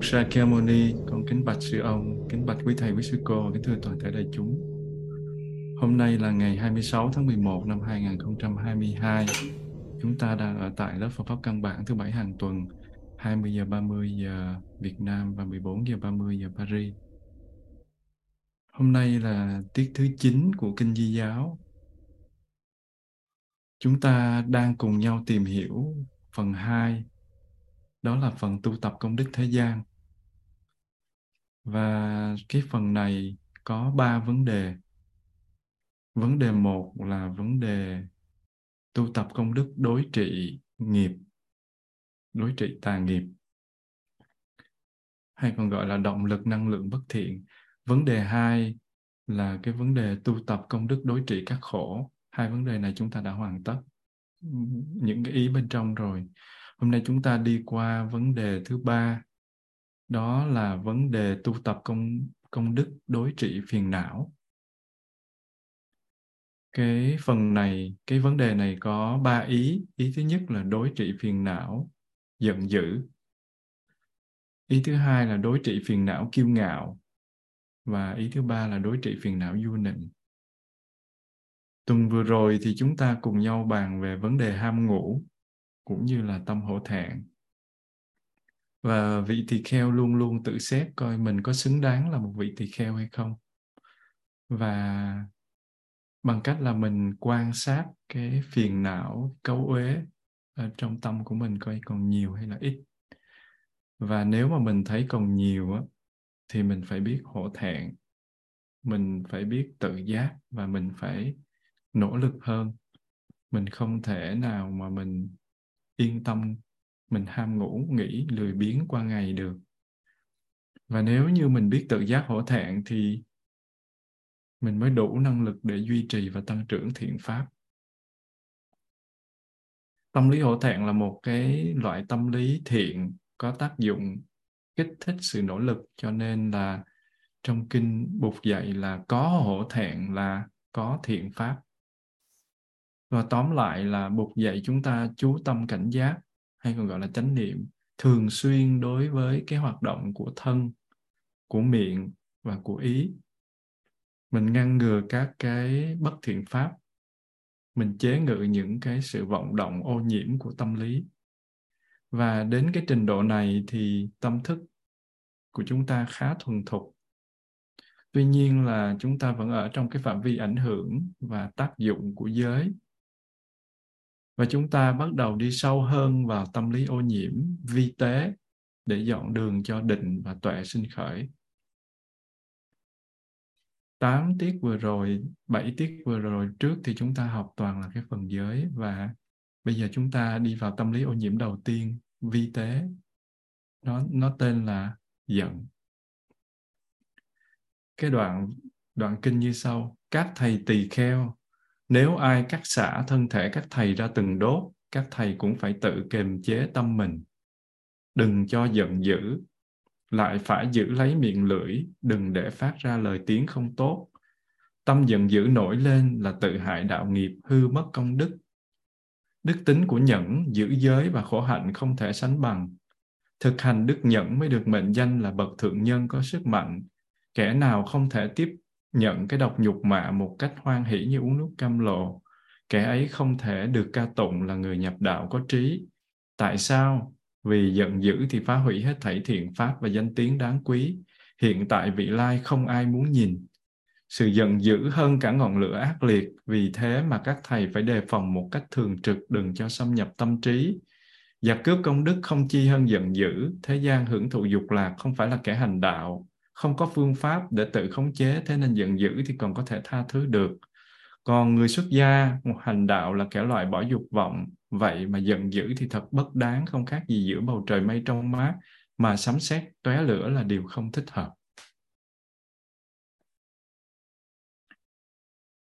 Nam Sa con kính bạch sư ông, kính bạch quý thầy quý sư cô, kính thưa toàn thể đại chúng. Hôm nay là ngày 26 tháng 11 năm 2022. Chúng ta đang ở tại lớp Phật pháp căn bản thứ bảy hàng tuần, 20 giờ 30 giờ Việt Nam và 14 giờ 30 giờ Paris. Hôm nay là tiết thứ 9 của Kinh Di Giáo. Chúng ta đang cùng nhau tìm hiểu phần 2 đó là phần tu tập công đức thế gian và cái phần này có ba vấn đề. Vấn đề một là vấn đề tu tập công đức đối trị nghiệp đối trị tà nghiệp hay còn gọi là động lực năng lượng bất thiện. Vấn đề hai là cái vấn đề tu tập công đức đối trị các khổ. Hai vấn đề này chúng ta đã hoàn tất những cái ý bên trong rồi. Hôm nay chúng ta đi qua vấn đề thứ ba, đó là vấn đề tu tập công công đức đối trị phiền não. Cái phần này, cái vấn đề này có ba ý. Ý thứ nhất là đối trị phiền não, giận dữ. Ý thứ hai là đối trị phiền não kiêu ngạo. Và ý thứ ba là đối trị phiền não du nịnh. Tuần vừa rồi thì chúng ta cùng nhau bàn về vấn đề ham ngủ cũng như là tâm hổ thẹn và vị tỳ kheo luôn luôn tự xét coi mình có xứng đáng là một vị tỳ kheo hay không. Và bằng cách là mình quan sát cái phiền não, cấu uế ở trong tâm của mình coi còn nhiều hay là ít. Và nếu mà mình thấy còn nhiều á, thì mình phải biết hổ thẹn, mình phải biết tự giác và mình phải nỗ lực hơn. Mình không thể nào mà mình yên tâm mình ham ngủ nghỉ lười biếng qua ngày được. Và nếu như mình biết tự giác hổ thẹn thì mình mới đủ năng lực để duy trì và tăng trưởng thiện pháp. Tâm lý hổ thẹn là một cái loại tâm lý thiện có tác dụng kích thích sự nỗ lực, cho nên là trong kinh bục dạy là có hổ thẹn là có thiện pháp. Và tóm lại là bục dạy chúng ta chú tâm cảnh giác hay còn gọi là chánh niệm, thường xuyên đối với cái hoạt động của thân, của miệng và của ý. Mình ngăn ngừa các cái bất thiện pháp. Mình chế ngự những cái sự vọng động, ô nhiễm của tâm lý. Và đến cái trình độ này thì tâm thức của chúng ta khá thuần thục. Tuy nhiên là chúng ta vẫn ở trong cái phạm vi ảnh hưởng và tác dụng của giới và chúng ta bắt đầu đi sâu hơn vào tâm lý ô nhiễm vi tế để dọn đường cho định và tuệ sinh khởi. 8 tiết vừa rồi, 7 tiết vừa rồi trước thì chúng ta học toàn là cái phần giới và bây giờ chúng ta đi vào tâm lý ô nhiễm đầu tiên, vi tế. Nó nó tên là giận. Cái đoạn đoạn kinh như sau: Các thầy tỳ kheo nếu ai cắt xả thân thể các thầy ra từng đốt, các thầy cũng phải tự kiềm chế tâm mình. Đừng cho giận dữ, lại phải giữ lấy miệng lưỡi, đừng để phát ra lời tiếng không tốt. Tâm giận dữ nổi lên là tự hại đạo nghiệp, hư mất công đức. Đức tính của nhẫn, giữ giới và khổ hạnh không thể sánh bằng. Thực hành đức nhẫn mới được mệnh danh là bậc thượng nhân có sức mạnh. Kẻ nào không thể tiếp nhận cái độc nhục mạ một cách hoan hỷ như uống nước cam lộ. Kẻ ấy không thể được ca tụng là người nhập đạo có trí. Tại sao? Vì giận dữ thì phá hủy hết thảy thiện pháp và danh tiếng đáng quý. Hiện tại vị lai không ai muốn nhìn. Sự giận dữ hơn cả ngọn lửa ác liệt, vì thế mà các thầy phải đề phòng một cách thường trực đừng cho xâm nhập tâm trí. Giặc cướp công đức không chi hơn giận dữ, thế gian hưởng thụ dục lạc không phải là kẻ hành đạo không có phương pháp để tự khống chế, thế nên giận dữ thì còn có thể tha thứ được. Còn người xuất gia, một hành đạo là kẻ loại bỏ dục vọng, vậy mà giận dữ thì thật bất đáng, không khác gì giữa bầu trời mây trong mát, mà sấm sét tóe lửa là điều không thích hợp.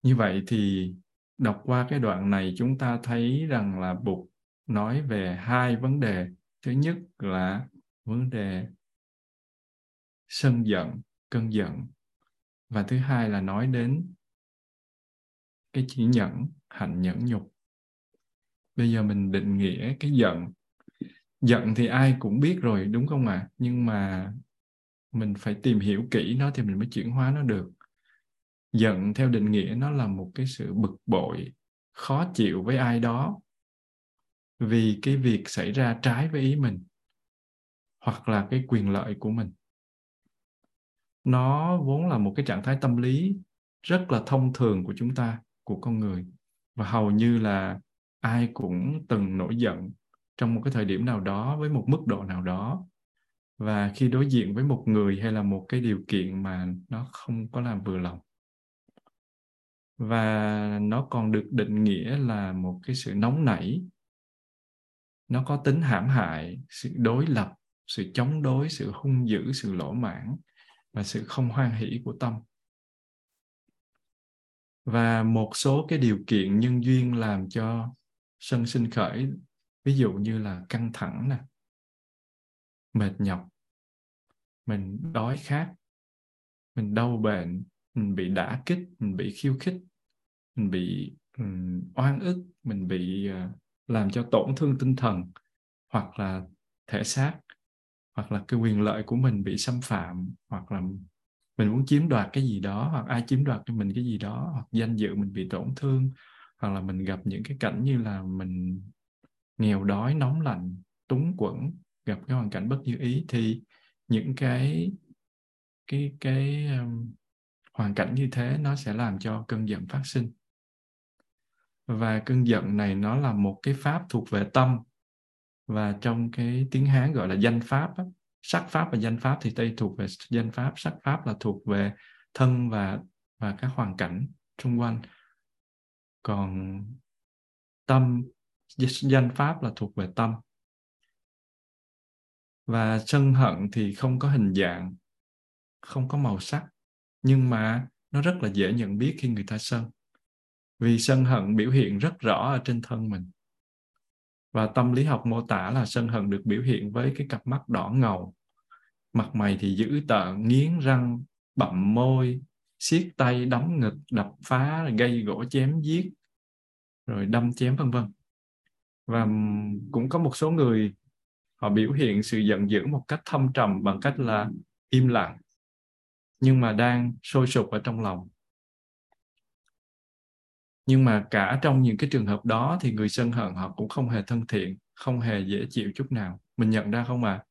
Như vậy thì đọc qua cái đoạn này, chúng ta thấy rằng là bụt nói về hai vấn đề. Thứ nhất là vấn đề sân giận, cơn giận. Và thứ hai là nói đến cái chỉ nhẫn, hạnh nhẫn nhục. Bây giờ mình định nghĩa cái giận. Giận thì ai cũng biết rồi, đúng không ạ? À? nhưng mà mình phải tìm hiểu kỹ nó thì mình mới chuyển hóa nó được. Giận theo định nghĩa nó là một cái sự bực bội, khó chịu với ai đó vì cái việc xảy ra trái với ý mình hoặc là cái quyền lợi của mình nó vốn là một cái trạng thái tâm lý rất là thông thường của chúng ta, của con người. Và hầu như là ai cũng từng nổi giận trong một cái thời điểm nào đó, với một mức độ nào đó. Và khi đối diện với một người hay là một cái điều kiện mà nó không có làm vừa lòng. Và nó còn được định nghĩa là một cái sự nóng nảy. Nó có tính hãm hại, sự đối lập, sự chống đối, sự hung dữ, sự lỗ mãn và sự không hoan hỷ của tâm. Và một số cái điều kiện nhân duyên làm cho sân sinh khởi ví dụ như là căng thẳng nè mệt nhọc mình đói khát mình đau bệnh mình bị đả kích mình bị khiêu khích mình bị um, oan ức mình bị uh, làm cho tổn thương tinh thần hoặc là thể xác hoặc là cái quyền lợi của mình bị xâm phạm hoặc là mình muốn chiếm đoạt cái gì đó hoặc ai chiếm đoạt cho mình cái gì đó hoặc danh dự mình bị tổn thương hoặc là mình gặp những cái cảnh như là mình nghèo đói nóng lạnh túng quẫn gặp cái hoàn cảnh bất như ý thì những cái cái cái um, hoàn cảnh như thế nó sẽ làm cho cơn giận phát sinh. Và cơn giận này nó là một cái pháp thuộc về tâm và trong cái tiếng hán gọi là danh pháp á, sắc pháp và danh pháp thì đây thuộc về danh pháp sắc pháp là thuộc về thân và và các hoàn cảnh xung quanh. Còn tâm danh pháp là thuộc về tâm. Và sân hận thì không có hình dạng không có màu sắc nhưng mà nó rất là dễ nhận biết khi người ta sân. Vì sân hận biểu hiện rất rõ ở trên thân mình và tâm lý học mô tả là sân hận được biểu hiện với cái cặp mắt đỏ ngầu. Mặt mày thì dữ tợn, nghiến răng bậm môi, siết tay đấm ngực, đập phá, gây gỗ chém giết, rồi đâm chém vân vân. Và cũng có một số người, họ biểu hiện sự giận dữ một cách thâm trầm bằng cách là im lặng, nhưng mà đang sôi sục ở trong lòng nhưng mà cả trong những cái trường hợp đó thì người sân hận họ cũng không hề thân thiện, không hề dễ chịu chút nào. Mình nhận ra không à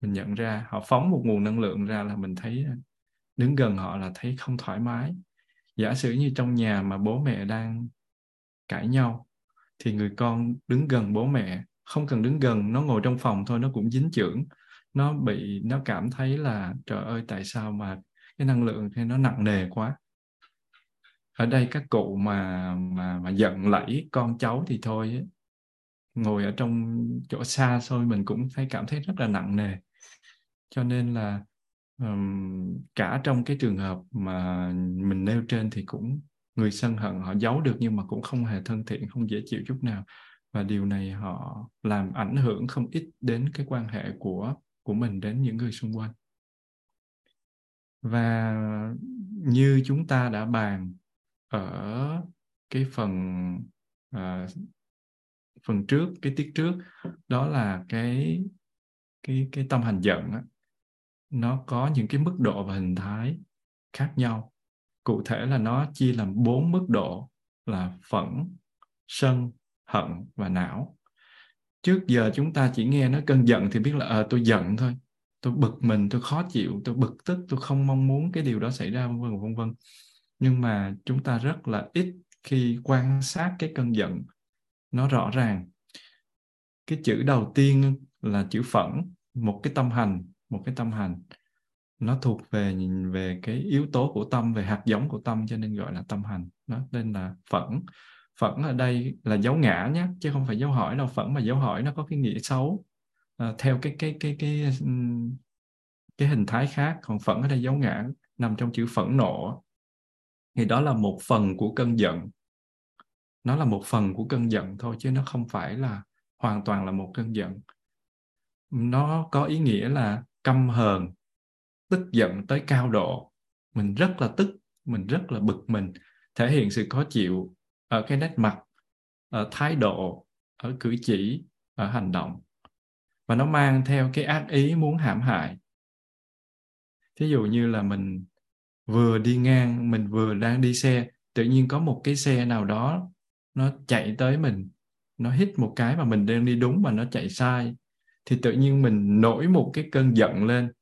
mình nhận ra, họ phóng một nguồn năng lượng ra là mình thấy à, đứng gần họ là thấy không thoải mái. Giả sử như trong nhà mà bố mẹ đang cãi nhau, thì người con đứng gần bố mẹ, không cần đứng gần, nó ngồi trong phòng thôi, nó cũng dính chưởng. Nó bị, nó cảm thấy là, trời ơi, tại sao mà cái năng lượng thì nó nặng nề quá? Ở đây các cụ mà mà mà giận lẫy con cháu thì thôi ngồi ở trong chỗ xa xôi mình cũng thấy cảm thấy rất là nặng nề. Cho nên là um, cả trong cái trường hợp mà mình nêu trên thì cũng người sân hận họ giấu được nhưng mà cũng không hề thân thiện không dễ chịu chút nào. Và điều này họ làm ảnh hưởng không ít đến cái quan hệ của của mình đến những người xung quanh. Và như chúng ta đã bàn ở cái phần à, phần trước cái tiết trước đó là cái cái cái tâm hành giận á, nó có những cái mức độ và hình thái khác nhau. Cụ thể là nó chia làm bốn mức độ là phẫn sân hận và não. Trước giờ chúng ta chỉ nghe nó cơn giận thì biết là à, tôi giận thôi. Tôi bực mình tôi khó chịu tôi bực tức tôi không mong muốn cái điều đó xảy ra vân vân vân vân nhưng mà chúng ta rất là ít khi quan sát cái cơn giận. Nó rõ ràng. Cái chữ đầu tiên là chữ phẫn một cái tâm hành một cái tâm hành. Nó thuộc về về cái yếu tố của tâm về hạt giống của tâm cho nên gọi là tâm hành. Nó nên là phẫn. Phẫn ở đây là dấu ngã nhé chứ không phải dấu hỏi đâu. Phẫn mà dấu hỏi nó có cái nghĩa xấu. À, theo cái cái cái cái cái, cái hình thái khác còn phẫn ở đây dấu ngã nằm trong chữ phẫn nộ thì đó là một phần của cơn giận. Nó là một phần của cơn giận thôi, chứ nó không phải là hoàn toàn là một cơn giận. Nó có ý nghĩa là căm hờn, tức giận tới cao độ. Mình rất là tức, mình rất là bực mình. Thể hiện sự khó chịu ở cái nét mặt, ở thái độ, ở cử chỉ, ở hành động. Và nó mang theo cái ác ý muốn hãm hại. Thí dụ như là mình vừa đi ngang, mình vừa đang đi xe, tự nhiên có một cái xe nào đó, nó chạy tới mình, nó hít một cái mà mình đang đi đúng mà nó chạy sai, thì tự nhiên mình nổi một cái cơn giận lên.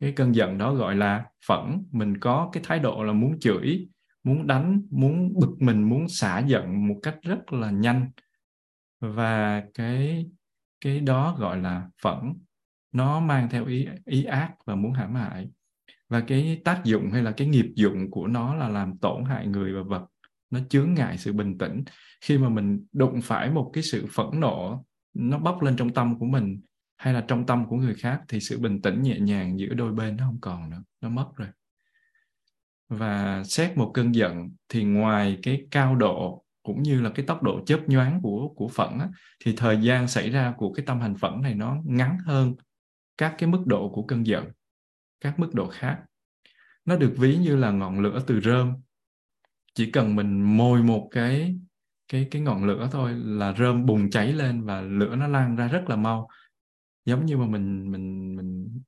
Cái cơn giận đó gọi là phẫn. Mình có cái thái độ là muốn chửi, muốn đánh, muốn bực mình, muốn xả giận một cách rất là nhanh. Và cái cái đó gọi là phẫn. Nó mang theo ý ý ác và muốn hãm hại và cái tác dụng hay là cái nghiệp dụng của nó là làm tổn hại người và vật. Nó chướng ngại sự bình tĩnh. Khi mà mình đụng phải một cái sự phẫn nộ nó bốc lên trong tâm của mình hay là trong tâm của người khác thì sự bình tĩnh nhẹ nhàng giữa đôi bên nó không còn nữa nó mất rồi. Và xét một cơn giận thì ngoài cái cao độ cũng như là cái tốc độ chớp nhoáng của của phẫn á, thì thời gian xảy ra của cái tâm hành phẫn này nó ngắn hơn các cái mức độ của cơn giận các mức độ khác. Nó được ví như là ngọn lửa từ rơm. Chỉ cần mình mồi một cái cái cái ngọn lửa thôi là rơm bùng cháy lên và lửa nó lan ra rất là mau. Giống như mà mình mình mình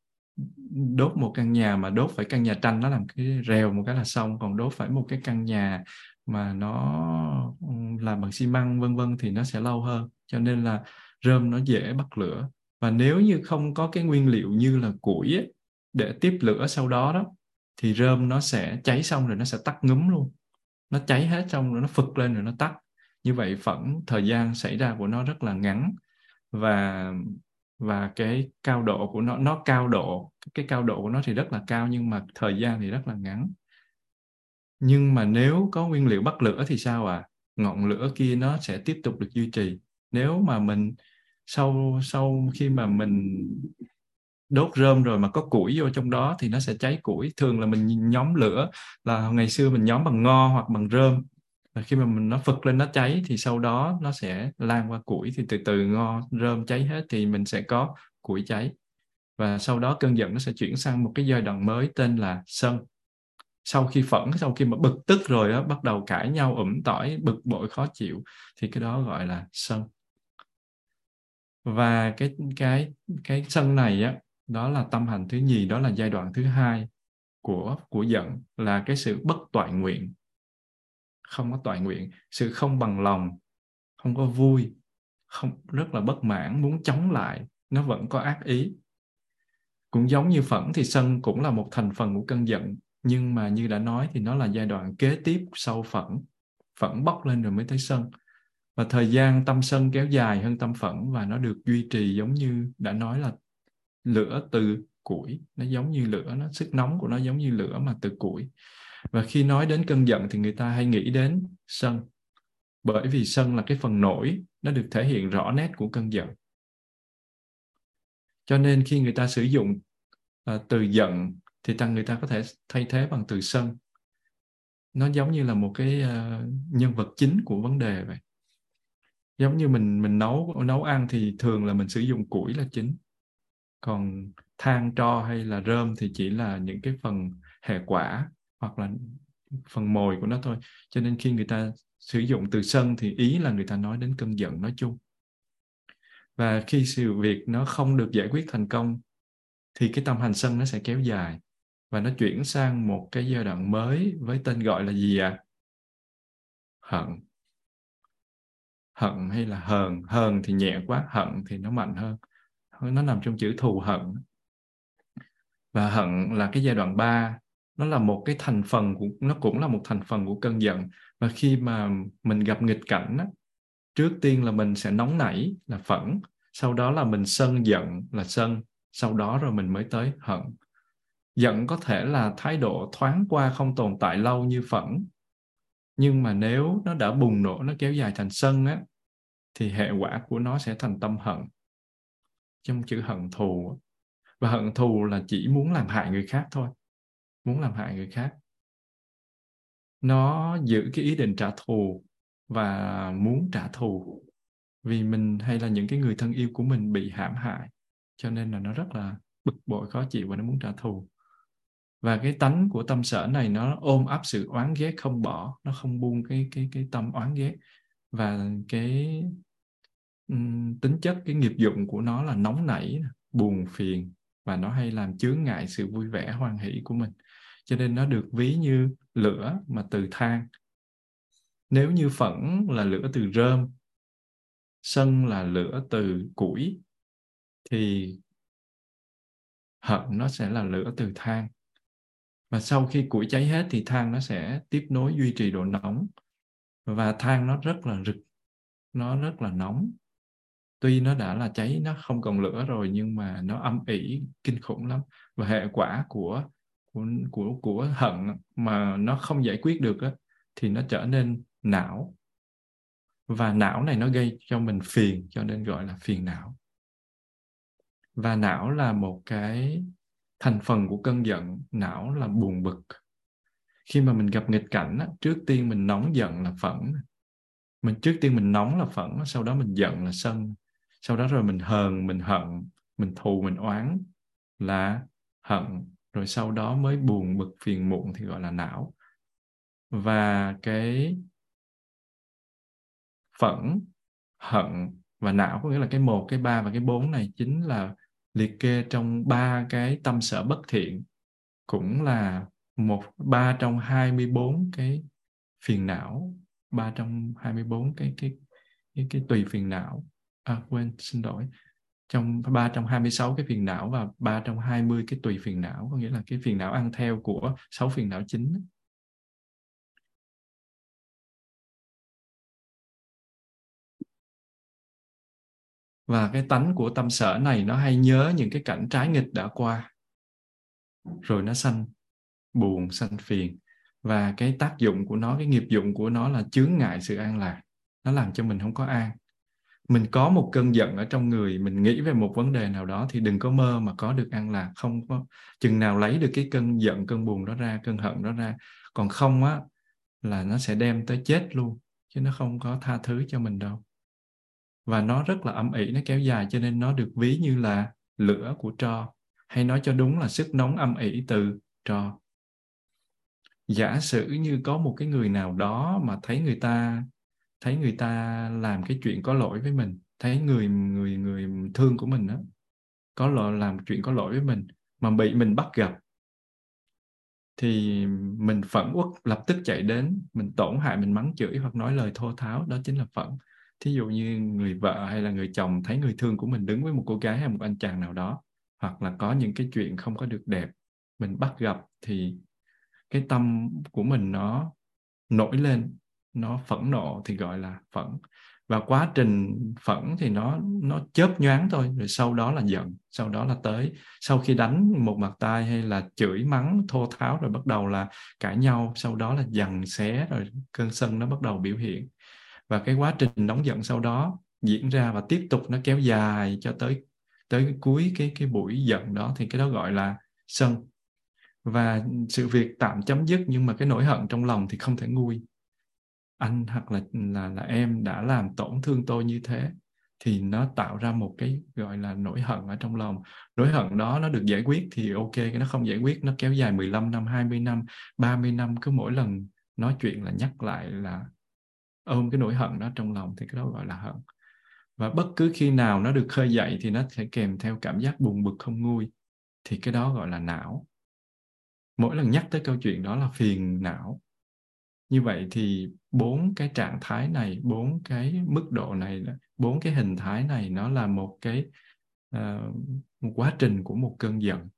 đốt một căn nhà mà đốt phải căn nhà tranh nó làm cái rèo một cái là xong. Còn đốt phải một cái căn nhà mà nó làm bằng xi măng vân vân thì nó sẽ lâu hơn. Cho nên là rơm nó dễ bắt lửa. Và nếu như không có cái nguyên liệu như là củi ấy, để tiếp lửa sau đó đó, thì rơm nó sẽ cháy xong rồi nó sẽ tắt ngấm luôn. Nó cháy hết xong rồi nó phực lên rồi nó tắt. Như vậy phẫn thời gian xảy ra của nó rất là ngắn. Và và cái cao độ của nó nó cao độ, cái cao độ của nó thì rất là cao nhưng mà thời gian thì rất là ngắn. Nhưng mà nếu có nguyên liệu bắt lửa thì sao à ngọn lửa kia nó sẽ tiếp tục được duy trì. Nếu mà mình sau sau khi mà mình đốt rơm rồi mà có củi vô trong đó thì nó sẽ cháy củi. Thường là mình nhóm lửa là ngày xưa mình nhóm bằng ngo hoặc bằng rơm. Và khi mà mình nó phật lên nó cháy thì sau đó nó sẽ lan qua củi thì từ từ ngo, rơm cháy hết thì mình sẽ có củi cháy. Và sau đó cơn giận nó sẽ chuyển sang một cái giai đoạn mới tên là sân. Sau khi phẫn, sau khi mà bực tức rồi á, bắt đầu cãi nhau, ủm tỏi, bực bội, khó chịu thì cái đó gọi là sân. Và cái cái cái sân này á đó là tâm hành thứ nhì, đó là giai đoạn thứ hai của của giận, là cái sự bất toại nguyện. Không có toại nguyện, sự không bằng lòng, không có vui, không, rất là bất mãn, muốn chống lại, nó vẫn có ác ý. Cũng giống như phẫn thì sân cũng là một thành phần của cơn giận, nhưng mà như đã nói thì nó là giai đoạn kế tiếp sau phẫn. Phẫn bốc lên rồi mới tới sân. Và thời gian tâm sân kéo dài hơn tâm phẫn và nó được duy trì giống như đã nói là lửa từ củi. Nó giống như lửa nó sức nóng của nó giống như lửa mà từ củi. Và khi nói đến cơn giận thì người ta hay nghĩ đến sân. Bởi vì sân là cái phần nổi nó được thể hiện rõ nét của cơn giận. Cho nên khi người ta sử dụng uh, từ giận thì tăng người ta có thể thay thế bằng từ sân. Nó giống như là một cái uh, nhân vật chính của vấn đề vậy. Giống như mình mình nấu nấu ăn thì thường là mình sử dụng củi là chính còn than, tro hay là rơm thì chỉ là những cái phần hệ quả hoặc là phần mồi của nó thôi. Cho nên khi người ta sử dụng từ sân thì ý là người ta nói đến cơn giận nói chung. Và khi sự việc nó không được giải quyết thành công thì cái tâm hành sân nó sẽ kéo dài và nó chuyển sang một cái giai đoạn mới với tên gọi là gì ạ? À? hận. Hận hay là hờn. Hờn thì nhẹ quá, hận thì nó mạnh hơn nó nằm trong chữ thù hận. Và hận là cái giai đoạn 3 nó là một cái thành phần của nó cũng là một thành phần của cơn giận. Và khi mà mình gặp nghịch cảnh á, trước tiên là mình sẽ nóng nảy là phẫn. Sau đó là mình sân giận là sân. Sau đó rồi mình mới tới hận. Giận có thể là thái độ thoáng qua không tồn tại lâu như phẫn. Nhưng mà nếu nó đã bùng nổ nó kéo dài thành sân á thì hệ quả của nó sẽ thành tâm hận trong chữ hận thù và hận thù là chỉ muốn làm hại người khác thôi. Muốn làm hại người khác. Nó giữ cái ý định trả thù và muốn trả thù. Vì mình hay là những cái người thân yêu của mình bị hãm hại, cho nên là nó rất là bực bội, khó chịu và nó muốn trả thù. Và cái tánh của tâm sở này nó ôm ấp sự oán ghét không bỏ, nó không buông cái cái cái tâm oán ghét. Và cái tính chất cái nghiệp dụng của nó là nóng nảy buồn phiền và nó hay làm chướng ngại sự vui vẻ, hoan hỷ của mình. Cho nên nó được ví như lửa mà từ than. Nếu như phẫn là lửa từ rơm, sân là lửa từ củi, thì hận nó sẽ là lửa từ than. Và sau khi củi cháy hết thì than nó sẽ tiếp nối duy trì độ nóng. Và than nó rất là rực, nó rất là nóng tuy nó đã là cháy nó không còn lửa rồi nhưng mà nó âm ỉ kinh khủng lắm. Và hệ quả của của của của hận mà nó không giải quyết được á, thì nó trở nên não. Và não này nó gây cho mình phiền cho nên gọi là phiền não. Và não là một cái thành phần của cơn giận não là buồn bực. Khi mà mình gặp nghịch cảnh á, trước tiên mình nóng giận là phẫn. Mình trước tiên mình nóng là phẫn sau đó mình giận là sân sau đó rồi mình hờn, mình hận, mình thù, mình oán là hận. Rồi sau đó mới buồn, bực, phiền muộn thì gọi là não. Và cái phẫn, hận và não có nghĩa là cái một, cái ba và cái bốn này chính là liệt kê trong ba cái tâm sở bất thiện, cũng là một, ba trong hai mươi bốn cái phiền não, ba trong hai mươi bốn cái cái cái cái tùy phiền não à quên, xin lỗi. Trong ba trong hai mươi sáu cái phiền não và ba trong hai mươi cái tùy phiền não, có nghĩa là cái phiền não ăn theo của sáu phiền não chính và cái tánh của tâm sở này nó hay nhớ những cái cảnh trái nghịch đã qua. Rồi nó sanh buồn, sanh phiền. Và cái tác dụng của nó, cái nghiệp dụng của nó là chướng ngại sự an lạc. Nó làm cho mình không có an mình có một cơn giận ở trong người, mình nghĩ về một vấn đề nào đó thì đừng có mơ mà có được an lạc không có chừng nào lấy được cái cơn giận, cơn buồn đó ra, cơn hận đó ra. Còn không á, là nó sẽ đem tới chết luôn, chứ nó không có tha thứ cho mình đâu. Và nó rất là âm ỉ nó kéo dài cho nên nó được ví như là lửa của tro, hay nói cho đúng là sức nóng âm ỉ từ tro. Giả sử như có một cái người nào đó mà thấy người ta thấy người ta làm cái chuyện có lỗi với mình, thấy người người người thương của mình đó có lỗi làm chuyện có lỗi với mình mà bị mình bắt gặp, thì mình phẫn uất, lập tức chạy đến, mình tổn hại, mình mắng chửi hoặc nói lời thô tháo, đó chính là phẫn. Thí dụ như người vợ hay là người chồng thấy người thương của mình đứng với một cô gái hay một anh chàng nào đó, hoặc là có những cái chuyện không có được đẹp, mình bắt gặp thì cái tâm của mình nó nổi lên nó phẫn nộ thì gọi là phẫn. Và quá trình phẫn thì nó nó chớp nhoáng thôi, rồi sau đó là giận, sau đó là tới. Sau khi đánh một mặt tay hay là chửi mắng, thô tháo rồi bắt đầu là cãi nhau, sau đó là dằn xé rồi cơn sân nó bắt đầu biểu hiện. Và cái quá trình nóng giận sau đó diễn ra và tiếp tục nó kéo dài cho tới tới cuối cái cái buổi giận đó thì cái đó gọi là sân. Và sự việc tạm chấm dứt nhưng mà cái nỗi hận trong lòng thì không thể nguôi anh hoặc là là là em đã làm tổn thương tôi như thế, thì nó tạo ra một cái, gọi là, nỗi hận ở trong lòng. Nỗi hận đó nó được giải quyết thì ok, cái nó không giải quyết, nó kéo dài 15 năm 20 năm 30 năm, cứ mỗi lần nói chuyện là nhắc lại là ôm cái nỗi hận đó trong lòng thì cái đó gọi là hận. Và bất cứ khi nào nó được khơi dậy thì nó sẽ kèm theo cảm giác buồn bực không nguôi, thì cái đó gọi là não. Mỗi lần nhắc tới câu chuyện đó là phiền não như vậy thì bốn cái trạng thái này bốn cái mức độ này bốn cái hình thái này nó là một cái uh, một quá trình của một cơn giận.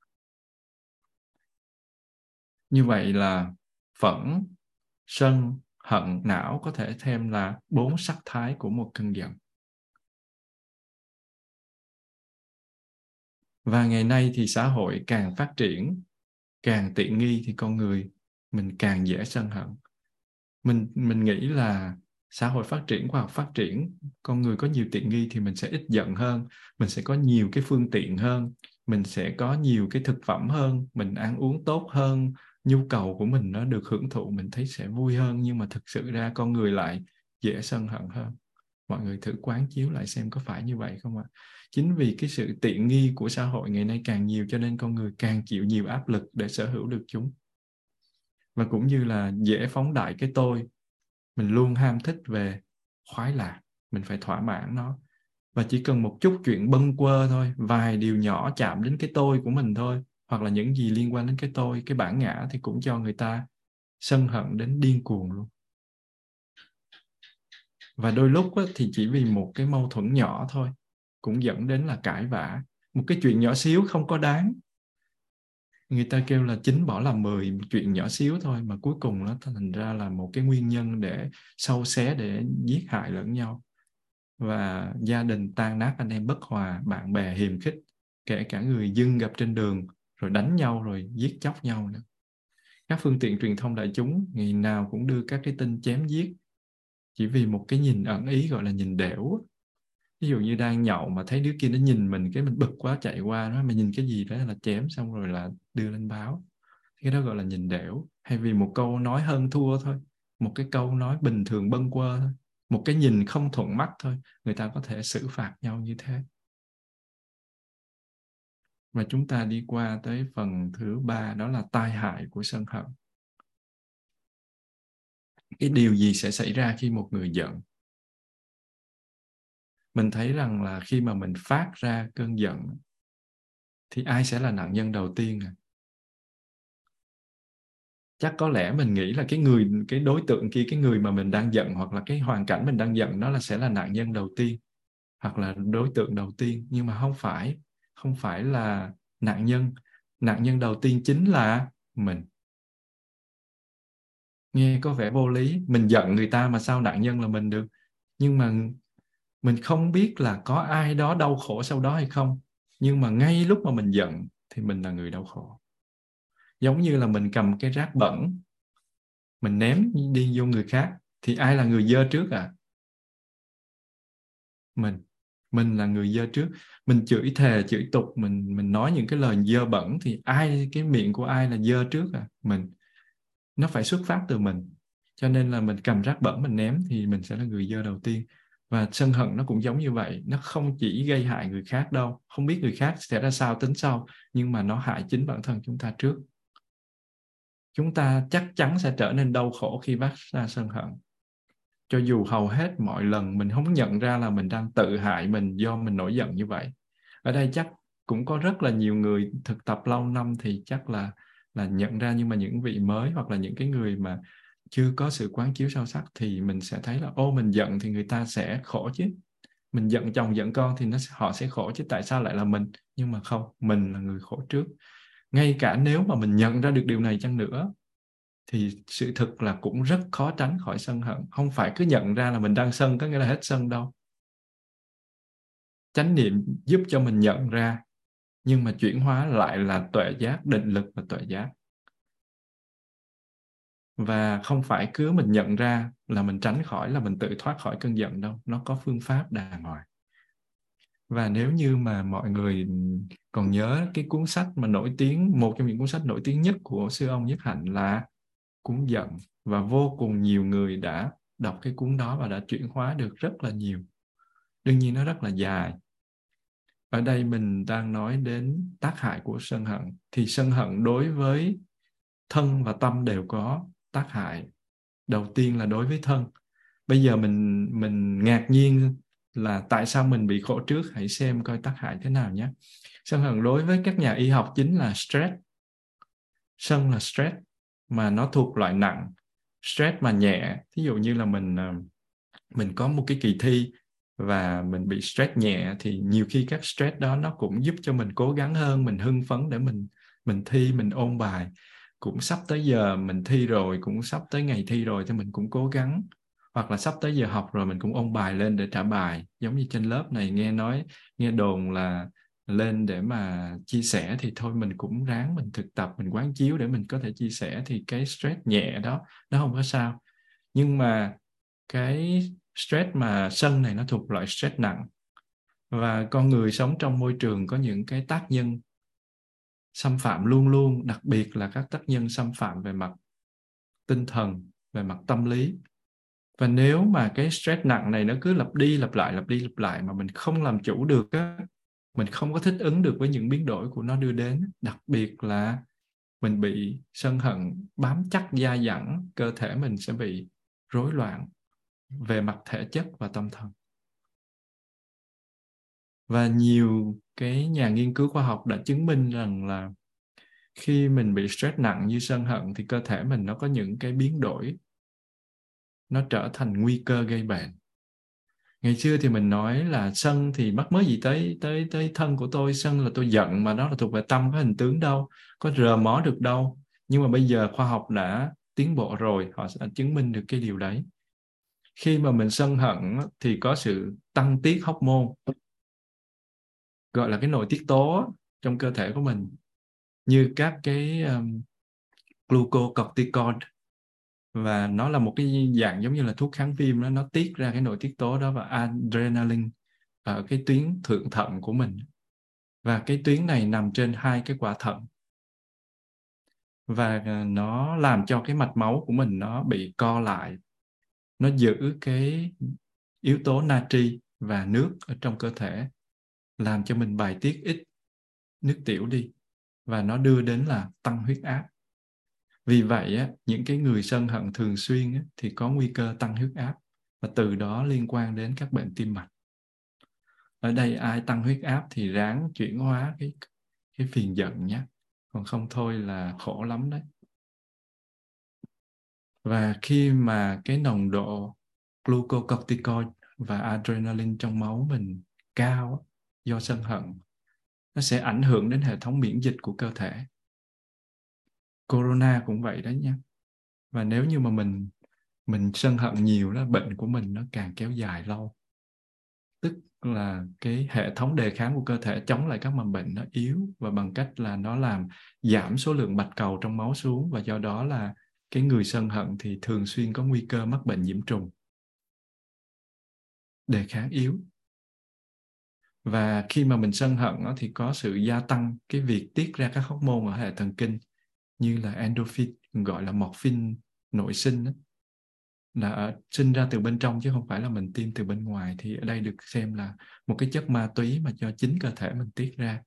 Như vậy là phẫn sân hận não có thể thêm là bốn sắc thái của một cơn giận. Và ngày nay thì xã hội càng phát triển càng tiện nghi thì con người mình càng dễ sân hận mình mình nghĩ là xã hội phát triển, khoa học phát triển, con người có nhiều tiện nghi thì mình sẽ ít giận hơn, mình sẽ có nhiều cái phương tiện hơn, mình sẽ có nhiều cái thực phẩm hơn, mình ăn uống tốt hơn, nhu cầu của mình nó được hưởng thụ, mình thấy sẽ vui hơn. Nhưng mà thực sự ra con người lại dễ sân hận hơn. Mọi người thử quán chiếu lại xem có phải như vậy không ạ? Chính vì cái sự tiện nghi của xã hội ngày nay càng nhiều cho nên con người càng chịu nhiều áp lực để sở hữu được chúng và cũng như là dễ phóng đại cái tôi. Mình luôn ham thích về khoái lạc. Mình phải thỏa mãn nó. Và chỉ cần một chút chuyện bâng quơ thôi vài điều nhỏ chạm đến cái tôi của mình thôi hoặc là những gì liên quan đến cái tôi cái bản ngã thì cũng cho người ta sân hận đến điên cuồng luôn. Và đôi lúc á, thì chỉ vì một cái mâu thuẫn nhỏ thôi cũng dẫn đến là cãi vã. Một cái chuyện nhỏ xíu không có đáng người ta kêu là chính bỏ làm mười chuyện nhỏ xíu thôi, mà cuối cùng nó thành ra là một cái nguyên nhân để sâu xé để giết hại lẫn nhau. Và gia đình tan nát, anh em bất hòa, bạn bè hiềm khích, kể cả người dân gặp trên đường, rồi đánh nhau, rồi giết chóc nhau nữa. Các phương tiện truyền thông đại chúng ngày nào cũng đưa các cái tin chém giết. Chỉ vì một cái nhìn ẩn ý, gọi là nhìn đẻo ví dụ như đang nhậu mà thấy đứa kia nó nhìn mình, cái mình bực quá chạy qua nó mà nhìn cái gì đó là chém xong rồi là đưa lên báo. Cái đó gọi là nhìn đẻo hay vì một câu nói hơn thua thôi, một cái câu nói bình thường bâng quơ thôi, một cái nhìn không thuận mắt thôi, người ta có thể xử phạt nhau như thế. Và chúng ta đi qua tới phần thứ ba, đó là tai hại của sân hận. Cái điều gì sẽ xảy ra khi một người giận? Mình thấy rằng là khi mà mình phát ra cơn giận, thì ai sẽ là nạn nhân đầu tiên à? chắc có lẽ mình nghĩ là cái người, cái đối tượng kia, cái người mà mình đang giận hoặc là cái hoàn cảnh mình đang giận, nó là sẽ là nạn nhân đầu tiên hoặc là đối tượng đầu tiên. Nhưng mà không phải không phải là nạn nhân. Nạn nhân đầu tiên chính là mình. Nghe có vẻ vô lý. Mình giận người ta mà sao nạn nhân là mình được? Nhưng mà mình không biết là có ai đó đau khổ sau đó hay không, nhưng mà ngay lúc mà mình giận thì mình là người đau khổ. Giống như là mình cầm cái rác bẩn, mình ném đi vô người khác thì ai là người dơ trước à? Mình mình là người dơ trước. Mình chửi thề, chửi tục, mình mình nói những cái lời dơ bẩn thì ai, cái miệng của ai là dơ trước à? Mình, nó phải xuất phát từ mình. Cho nên là mình cầm rác bẩn mình ném thì mình sẽ là người dơ đầu tiên và sân hận nó cũng giống như vậy, nó không chỉ gây hại người khác đâu. Không biết người khác sẽ ra sao tính sau, nhưng mà nó hại chính bản thân chúng ta trước. Chúng ta chắc chắn sẽ trở nên đau khổ khi bắt ra sân hận. Cho dù hầu hết mọi lần mình không nhận ra là mình đang tự hại mình do mình nổi giận như vậy, ở đây chắc cũng có rất là nhiều người thực tập lâu năm thì chắc là là nhận ra nhưng mà những vị mới hoặc là những cái người mà chưa có sự quán chiếu sâu sắc thì mình sẽ thấy là, ô, mình giận thì người ta sẽ khổ chứ. Mình giận chồng giận con thì nó họ sẽ khổ chứ, tại sao lại là mình? Nhưng mà không, mình là người khổ trước. Ngay cả nếu mà mình nhận ra được điều này chăng nữa, thì sự thực là cũng rất khó tránh khỏi sân hận. Không phải cứ nhận ra là mình đang sân, có nghĩa là hết sân đâu. Chánh niệm giúp cho mình nhận ra, nhưng mà chuyển hóa lại là tuệ giác, định lực và tuệ giác và không phải cứ mình nhận ra là mình tránh khỏi, là mình tự thoát khỏi cơn giận đâu. Nó có phương pháp đàng hoàng và nếu như mà mọi người còn nhớ cái cuốn sách mà nổi tiếng, một trong những cuốn sách nổi tiếng nhất của sư ông nhất hạnh là cuốn giận. Và vô cùng nhiều người đã đọc cái cuốn đó và đã chuyển hóa được rất là nhiều. Đương nhiên nó rất là dài. Ở đây mình đang nói đến tác hại của sân hận. Thì sân hận đối với thân và tâm đều có tác hại đầu tiên là đối với thân. Bây giờ mình mình ngạc nhiên là tại sao mình bị khổ trước? Hãy xem coi tác hại thế nào nhé. Sân hận đối với các nhà y học chính là stress. Sân là stress mà nó thuộc loại nặng. Stress mà nhẹ. Thí dụ như là mình ờ, mình có một cái kỳ thi và mình bị stress nhẹ thì nhiều khi các stress đó nó cũng giúp cho mình cố gắng hơn, mình hưng phấn để mình mình thi, mình ôn bài cũng sắp tới giờ mình thi rồi, cũng sắp tới ngày thi rồi thì mình cũng cố gắng. Hoặc là sắp tới giờ học rồi mình cũng ôn bài lên để trả bài. Giống như trên lớp này nghe nói, nghe đồn là lên để mà chia sẻ thì thôi mình cũng ráng mình thực tập, mình quán chiếu để mình có thể chia sẻ thì cái stress nhẹ đó, nó không có sao. Nhưng mà cái stress mà sân này nó thuộc loại stress nặng. Và con người sống trong môi trường có những cái tác nhân xâm phạm luôn luôn, đặc biệt là các tác nhân xâm phạm về mặt tinh thần, về mặt tâm lý. Và nếu mà cái stress nặng này nó cứ lặp đi lặp lại, lặp đi lặp lại mà mình không làm chủ được á, mình không có thích ứng được với những biến đổi của nó đưa đến, đặc biệt là mình bị sân hận, bám chắc da dẳng, cơ thể mình sẽ bị rối loạn về mặt thể chất và tâm thần. Và nhiều cái nhà nghiên cứu khoa học đã chứng minh rằng là khi mình bị stress nặng như sân hận thì cơ thể mình nó có những cái biến đổi. Nó trở thành nguy cơ gây bệnh. Ngày xưa thì mình nói là sân thì mắc mới gì tới tới tới thân của tôi, sân là tôi giận mà nó là thuộc về tâm, có hình tướng đâu, có rờ mó được đâu. Nhưng mà bây giờ khoa học đã tiến bộ rồi, họ sẽ chứng minh được cái điều đấy. Khi mà mình sân hận thì có sự tăng tiết hóc môn gọi là cái nội tiết tố trong cơ thể của mình như các cái um, glucocorticoid. Và nó là một cái dạng giống như là thuốc kháng viêm đó nó tiết ra cái nội tiết tố đó và adrenaline ở cái tuyến thượng thận của mình. Và cái tuyến này nằm trên hai cái quả thận. Và ờ, nó làm cho cái mạch máu của mình nó bị co lại. Nó giữ cái yếu tố natri và nước ở trong cơ thể làm cho mình bài tiết ít nước tiểu đi và nó đưa đến là tăng huyết áp. Vì vậy á, những cái người sân hận thường xuyên á, thì có nguy cơ tăng huyết áp và từ đó liên quan đến các bệnh tim mạch. Ở đây ai tăng huyết áp thì ráng chuyển hóa cái cái phiền giận nhé còn không thôi là khổ lắm đấy. Và khi mà cái nồng độ glucocorticoid và adrenaline trong máu mình cao do sân hận. Nó sẽ ảnh hưởng đến hệ thống miễn dịch của cơ thể. Corona cũng vậy đó nha. Và nếu như mà mình mình sân hận nhiều đó, bệnh của mình nó càng kéo dài lâu. Tức là cái hệ thống đề kháng của cơ thể chống lại các mầm bệnh nó yếu và bằng cách là nó làm giảm số lượng bạch cầu trong máu xuống và do đó là cái người sân hận thì thường xuyên có nguy cơ mắc bệnh nhiễm trùng. Đề kháng yếu và khi mà mình sân hận thì có sự gia tăng cái việc tiết ra các hormone ở hệ thần kinh như là endorphin gọi là morphine nội sinh đó, là ở, sinh ra từ bên trong chứ không phải là mình tiêm từ bên ngoài. Thì ở đây được xem là một cái chất ma túy mà cho chính cơ thể mình tiết ra.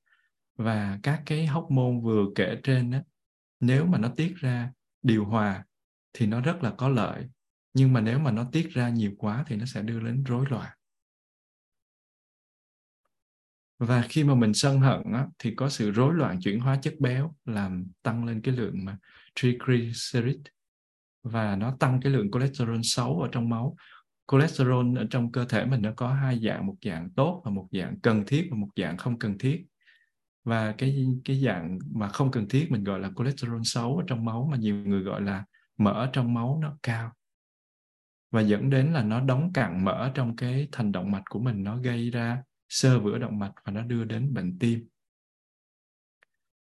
Và các cái hóc môn vừa kể trên đó, nếu mà nó tiết ra điều hòa thì nó rất là có lợi. Nhưng mà nếu mà nó tiết ra nhiều quá thì nó sẽ đưa đến rối loạn và khi mà mình sân hận á, thì có sự rối loạn chuyển hóa chất béo làm tăng lên cái lượng mà triglycerid và nó tăng cái lượng cholesterol xấu ở trong máu. Cholesterol ở trong cơ thể mình nó có hai dạng một dạng tốt và một dạng cần thiết và một dạng không cần thiết. Và cái cái dạng mà không cần thiết mình gọi là cholesterol xấu ở trong máu mà nhiều người gọi là mỡ trong máu nó cao. Và dẫn đến là nó đóng cặn mỡ trong cái thành động mạch của mình nó gây ra sơ vữa động mạch và nó đưa đến bệnh tim.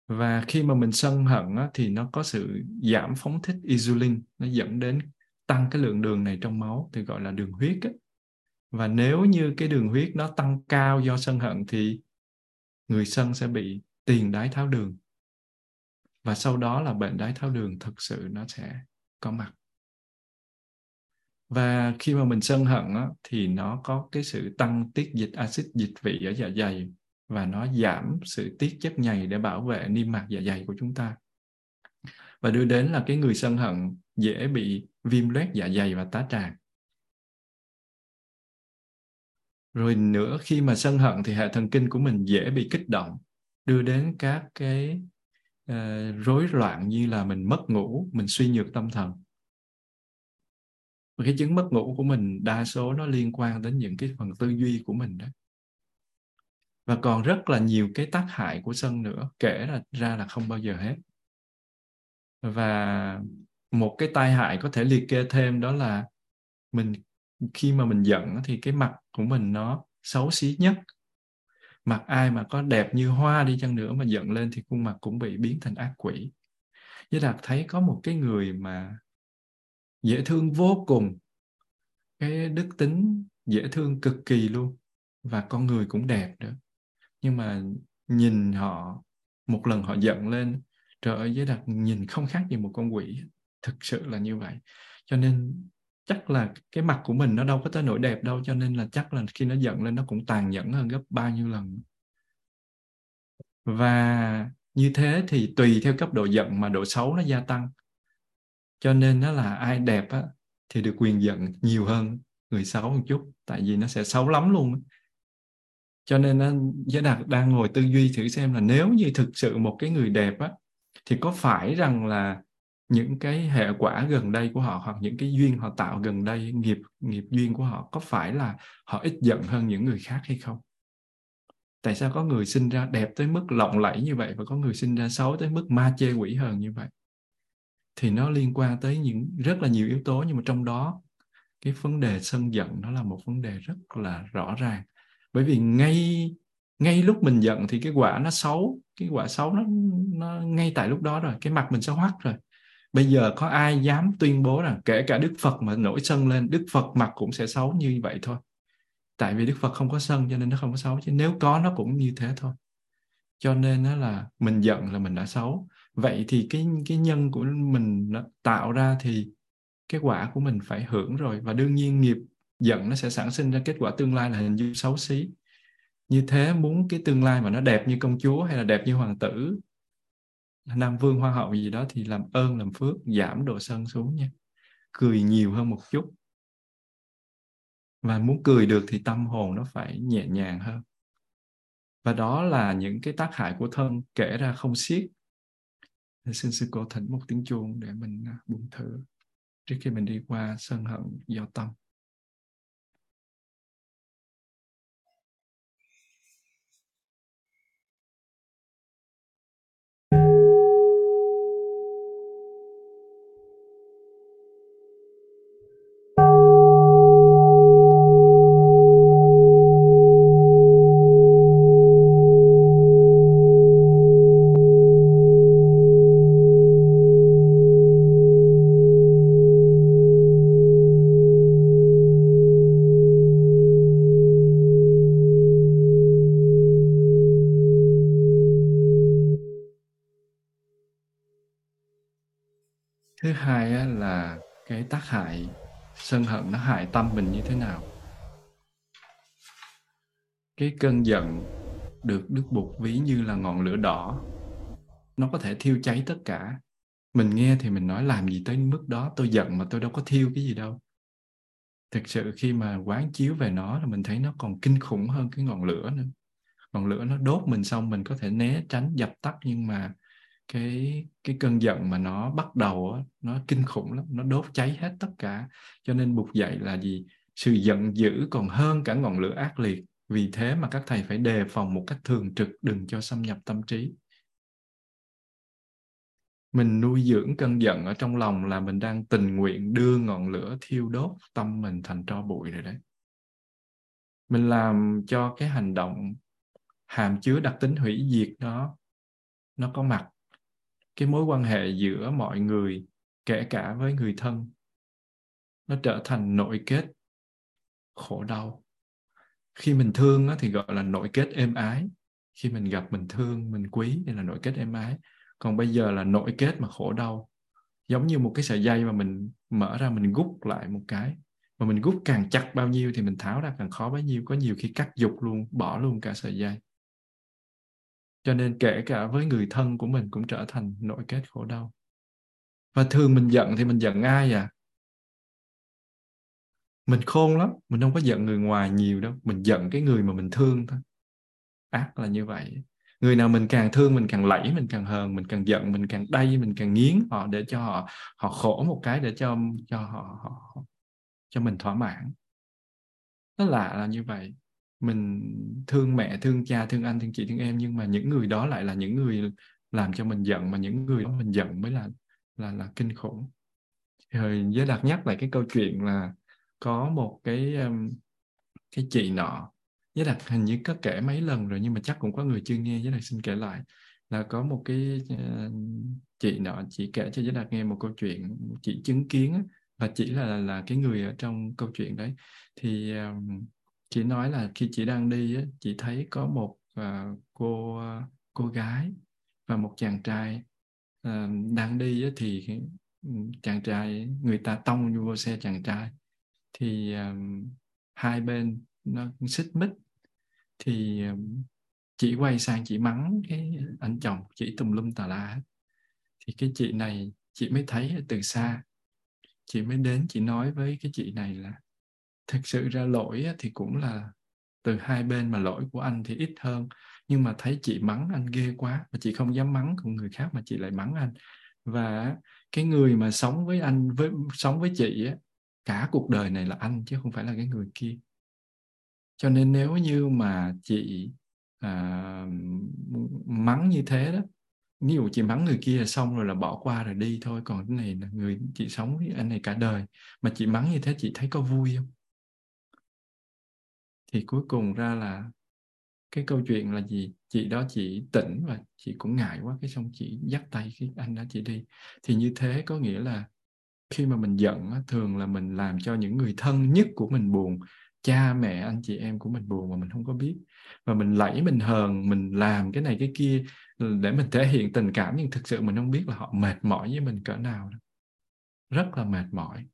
Và khi mà mình sân hận á, thì nó có sự giảm phóng thích insulin nó dẫn đến tăng cái lượng đường này trong máu thì gọi là đường huyết á. và nếu như cái đường huyết nó tăng cao do sân hận thì người sân sẽ bị tiền đái tháo đường. Và sau đó là bệnh đái tháo đường thực sự nó sẽ có mặt và khi mà mình sân hận á, thì nó có cái sự tăng tiết dịch axit dịch vị ở dạ dày và nó giảm sự tiết chất nhầy để bảo vệ niêm mạc dạ dày của chúng ta. Và đưa đến là cái người sân hận dễ bị viêm loét dạ dày và tá tràng. Rồi nữa khi mà sân hận thì hệ thần kinh của mình dễ bị kích động đưa đến các cái uh, rối loạn như là mình mất ngủ mình suy nhược tâm thần và cái chứng mất ngủ của mình, đa số nó liên quan đến những cái phần tư duy của mình đó. Và còn rất là nhiều cái tác hại của sân nữa, kể là ra là không bao giờ hết. Và một cái tai hại có thể liệt kê thêm đó là mình, khi mà mình giận thì cái mặt của mình nó xấu xí nhất. Mặt ai mà có đẹp như hoa đi chăng nữa mà giận lên thì khuôn mặt cũng bị biến thành ác quỷ. Với đạt thấy có một cái người mà dễ thương vô cùng. Cái đức tính dễ thương cực kỳ luôn. Và con người cũng đẹp nữa. Nhưng mà nhìn họ, một lần họ giận lên, trời ơi, giới đặt nhìn không khác gì một con quỷ. Thực sự là như vậy. Cho nên chắc là cái mặt của mình nó đâu có tới nỗi đẹp đâu. Cho nên là chắc là khi nó giận lên nó cũng tàn nhẫn hơn gấp bao nhiêu lần. Và như thế thì tùy theo cấp độ giận mà độ xấu nó gia tăng cho nên nó là ai đẹp á, thì được quyền giận nhiều hơn người xấu một chút tại vì nó sẽ xấu lắm luôn cho nên giới đạt đang ngồi tư duy thử xem là nếu như thực sự một cái người đẹp á thì có phải rằng là những cái hệ quả gần đây của họ hoặc những cái duyên họ tạo gần đây nghiệp nghiệp duyên của họ có phải là họ ít giận hơn những người khác hay không? Tại sao có người sinh ra đẹp tới mức lộng lẫy như vậy và có người sinh ra xấu tới mức ma chê quỷ hờn như vậy? Thì nó liên quan tới những rất là nhiều yếu tố, nhưng mà trong đó cái vấn đề sân giận nó là một vấn đề rất là rõ ràng. Bởi vì ngay ngay lúc mình giận thì cái quả nó xấu, cái quả xấu nó nó ngay tại lúc đó rồi, cái mặt mình sẽ hoắt rồi. Bây giờ có ai dám tuyên bố rằng kể cả đức phật mà nổi sân lên, đức phật mặt cũng sẽ xấu như vậy thôi. Tại vì đức phật không có sân cho nên nó không có xấu, chứ nếu có nó cũng như thế thôi. Cho nên nó là mình giận là mình đã xấu vậy thì cái cái nhân của mình nó tạo ra thì cái quả của mình phải hưởng rồi. Và đương nhiên nghiệp giận nó sẽ sản sinh ra kết quả tương lai là hình dung xấu xí. Như thế muốn cái tương lai mà nó đẹp như công chúa hay là đẹp như hoàng tử, nam vương, hoa hậu gì đó thì làm ơn, làm phước, giảm độ sân xuống nha. Cười nhiều hơn một chút. Và muốn cười được thì tâm hồn nó phải nhẹ nhàng hơn. Và đó là những cái tác hại của thân kể ra không xiết xin sư cô thỉnh một tiếng chuông để mình à, buông thử trước khi mình đi qua sân hận do tâm. Thế nào? Cái cơn giận được đức bụt ví như là ngọn lửa đỏ. Nó có thể thiêu cháy tất cả. Mình nghe thì mình nói, làm gì tới mức đó? Tôi giận mà tôi đâu có thiêu cái gì đâu. Thực sự khi mà quán chiếu về nó là mình thấy nó còn kinh khủng hơn cái ngọn lửa nữa. Ngọn lửa nó đốt mình xong mình có thể né tránh, dập tắt, nhưng mà cái cái cơn giận mà nó bắt đầu nó kinh khủng lắm, nó đốt cháy hết tất cả. Cho nên buộc dạy là gì? Sự giận dữ còn hơn cả ngọn lửa ác liệt. Vì thế mà các thầy phải đề phòng một cách thường trực, đừng cho xâm nhập tâm trí. Mình nuôi dưỡng cơn giận ở trong lòng là mình đang tình nguyện đưa ngọn lửa thiêu đốt tâm mình thành tro bụi rồi đấy. Mình làm cho cái hành động hàm chứa đặc tính hủy diệt đó, nó có mặt. Cái mối quan hệ giữa mọi người, kể cả với người thân, nó trở thành nội kết khổ đau. Khi mình thương á, thì gọi là nội kết êm ái. Khi mình gặp mình thương mình quý thì là nội kết êm ái. Còn bây giờ là nội kết mà khổ đau. Giống như một cái sợi dây mà mình mở ra mình gút lại một cái. Mà mình gút càng chặt bao nhiêu thì mình tháo ra càng khó bấy nhiêu. Có nhiều khi cắt dục luôn bỏ luôn cả sợi dây. Cho nên kể cả với người thân của mình cũng trở thành nội kết khổ đau. Và thường mình giận thì mình giận ai à? Mình khôn lắm mình không có giận người ngoài nhiều đâu mình giận cái người mà mình thương thôi. Ác là như vậy. Người nào mình càng thương mình càng lẫy mình càng hờn mình càng giận mình càng đay mình càng nghiến họ để cho họ họ khổ một cái để cho cho họ, họ cho mình thỏa mãn. Nó lạ là như vậy. Mình thương mẹ thương cha thương anh thương chị thương em nhưng mà những người đó lại là những người làm cho mình giận mà những người đó mình giận mới là là là kinh khủng. Rồi giới đạt nhắc lại cái câu chuyện là có một cái um, cái chị nọ. Giới đạt hình như có kể mấy lần rồi nhưng mà chắc cũng có người chưa nghe giới đạt xin kể lại. Là có một cái uh, chị nọ chị kể cho giới đạt nghe một câu chuyện chị chứng kiến và chỉ là là cái người ở trong câu chuyện đấy. Thì um, chị nói là khi chị đang đi á, chị thấy có một uh, cô uh, cô gái và một chàng trai uh, đang đi á, thì ừ, chàng trai người ta tông vô xe chàng trai thì um, hai bên nó xích mích. Thì um, chị quay sang chị mắng cái anh chồng chị tùm lum tà la thì cái chị này chị mới thấy từ xa. Chị mới đến chị nói với cái chị này là thực sự ra lỗi thì cũng là từ hai bên mà lỗi của anh thì ít hơn. Nhưng mà thấy chị mắng anh ghê quá và chị không dám mắng của người khác mà chị lại mắng anh. Và cái người mà sống với anh với sống với chị á cả cuộc đời này là anh chứ không phải là cái người kia. Cho nên nếu như mà chị à, mắng như thế đó ví dụ chị mắng người kia là xong rồi là bỏ qua rồi đi thôi còn cái này là người chị sống với anh này cả đời mà chị mắng như thế chị thấy có vui không? Thì cuối cùng ra là cái câu chuyện là gì? Chị đó chị tỉnh và chị cũng ngại quá cái xong chị dắt tay cái anh đó chị đi. Thì như thế có nghĩa là khi mà mình giận thường là mình làm cho những người thân nhất của mình buồn, cha mẹ, anh chị em của mình buồn mà mình không có biết. Và mình lẫy mình hờn, mình làm cái này cái kia ừ, để mình thể hiện tình cảm nhưng thực sự mình không biết là họ mệt mỏi với mình cỡ nào rất là mệt mỏi.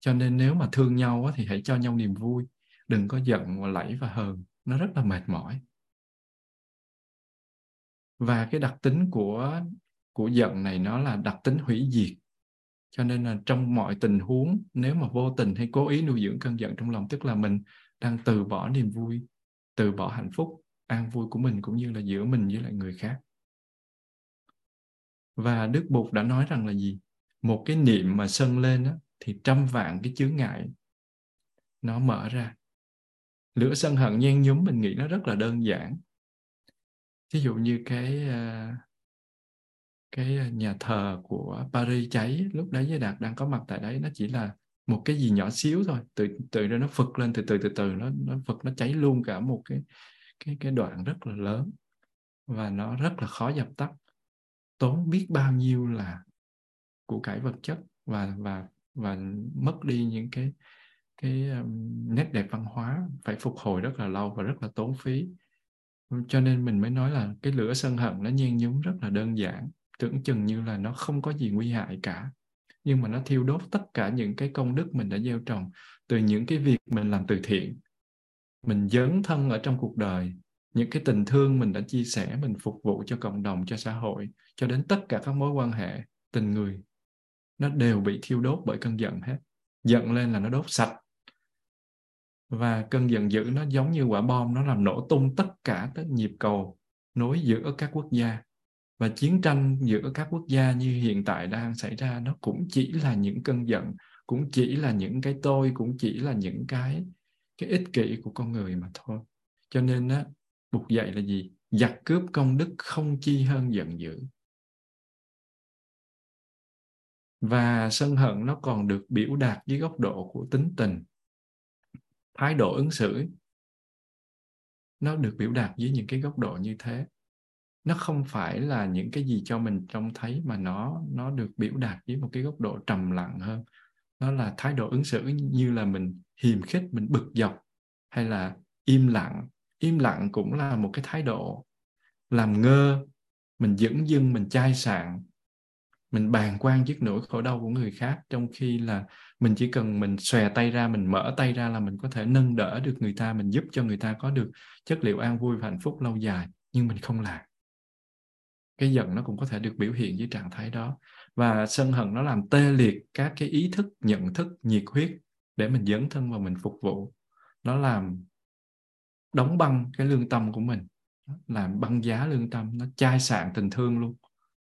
Cho nên nếu mà thương nhau thì hãy cho nhau niềm vui, đừng có giận và lẫy và hờn. Nó rất là mệt mỏi. Và cái đặc tính của của giận này nó là đặc tính hủy diệt cho nên là trong mọi tình huống nếu mà vô tình hay cố ý nuôi dưỡng cơn giận trong lòng tức là mình đang từ bỏ niềm vui từ bỏ hạnh phúc an vui của mình cũng như là giữa mình với lại người khác. Và đức bụt đã nói rằng là gì? Một cái niệm mà sân lên á, thì trăm vạn cái chướng ngại nó mở ra. Lửa sân hận nhen nhúm mình nghĩ nó rất là đơn giản. Ví dụ như cái uh, cái à, nhà thờ của Paris cháy lúc đấy với Đạt đang có mặt tại đấy, nó chỉ là một cái gì nhỏ xíu thôi. Từ từ ra nó phật lên, từ từ từ từ, nó nó phật nó cháy luôn cả một cái cái cái đoạn rất là lớn. Và nó rất là khó dập tắt. Tốn biết bao nhiêu là của cải vật chất và và và mất đi những cái cái nét đẹp văn hóa phải phục hồi rất là lâu và rất là tốn phí. Cho nên mình mới nói là cái lửa sân hận nó nhen nhúm rất là đơn giản tưởng chừng như là nó không có gì nguy hại cả. Nhưng mà nó thiêu đốt tất cả những cái công đức mình đã gieo trồng từ những cái việc mình làm từ thiện. Mình dấn thân ở trong cuộc đời, những cái tình thương mình đã chia sẻ, mình phục vụ cho cộng đồng, cho xã hội, cho đến tất cả các mối quan hệ, tình người, nó đều bị thiêu đốt bởi cơn giận hết. Giận lên là nó đốt sạch. Và cơn giận dữ nó giống như quả bom, nó làm nổ tung tất cả các nhịp cầu nối giữa các quốc gia và chiến tranh giữa các quốc gia như hiện tại đang xảy ra nó cũng chỉ là những cơn giận, cũng chỉ là những cái tôi, cũng chỉ là những cái cái ích kỷ của con người mà thôi. Cho nên á, buộc dạy là gì? Giặc cướp công đức không chi hơn giận dữ. Và sân hận nó còn được biểu đạt dưới góc độ của tính tình. Thái độ ứng xử nó được biểu đạt dưới những cái góc độ như thế nó không phải là những cái gì cho mình trông thấy mà nó nó được biểu đạt với một cái góc độ trầm lặng hơn. Nó là thái độ ứng xử như là mình hiềm khích, mình bực dọc hay là im lặng. Im lặng cũng là một cái thái độ làm ngơ, mình dững dưng, mình chai sạn, mình bàn quan trước nỗi khổ đau của người khác, trong khi là mình chỉ cần mình xòe tay ra, mình mở tay ra là mình có thể nâng đỡ được người ta, mình giúp cho người ta có được chất liệu an vui và hạnh phúc lâu dài, nhưng mình không làm cái giận nó cũng có thể được biểu hiện dưới trạng thái đó. Và sân hận nó làm tê liệt các cái ý thức, nhận thức, nhiệt huyết để mình dấn thân và mình phục vụ. Nó làm đóng băng cái lương tâm của mình. Làm băng giá lương tâm, nó chai sạn tình thương luôn.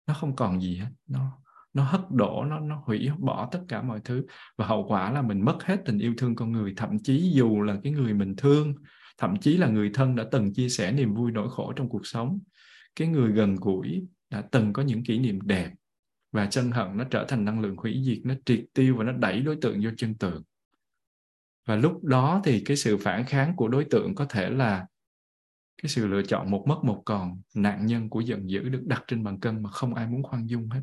Nó không còn gì hết. Nó nó hất đổ, nó nó hủy bỏ tất cả mọi thứ. Và hậu quả là mình mất hết tình yêu thương con người. Thậm chí dù là cái người mình thương, thậm chí là người thân đã từng chia sẻ niềm vui nỗi khổ trong cuộc sống cái người gần gũi đã từng có những kỷ niệm đẹp và chân hận nó trở thành năng lượng hủy diệt, nó triệt tiêu và nó đẩy đối tượng vô chân tường và lúc đó thì cái sự phản kháng của đối tượng có thể là cái sự lựa chọn một mất một còn, nạn nhân của giận dữ được đặt trên bàn cân mà không ai muốn khoan dung hết.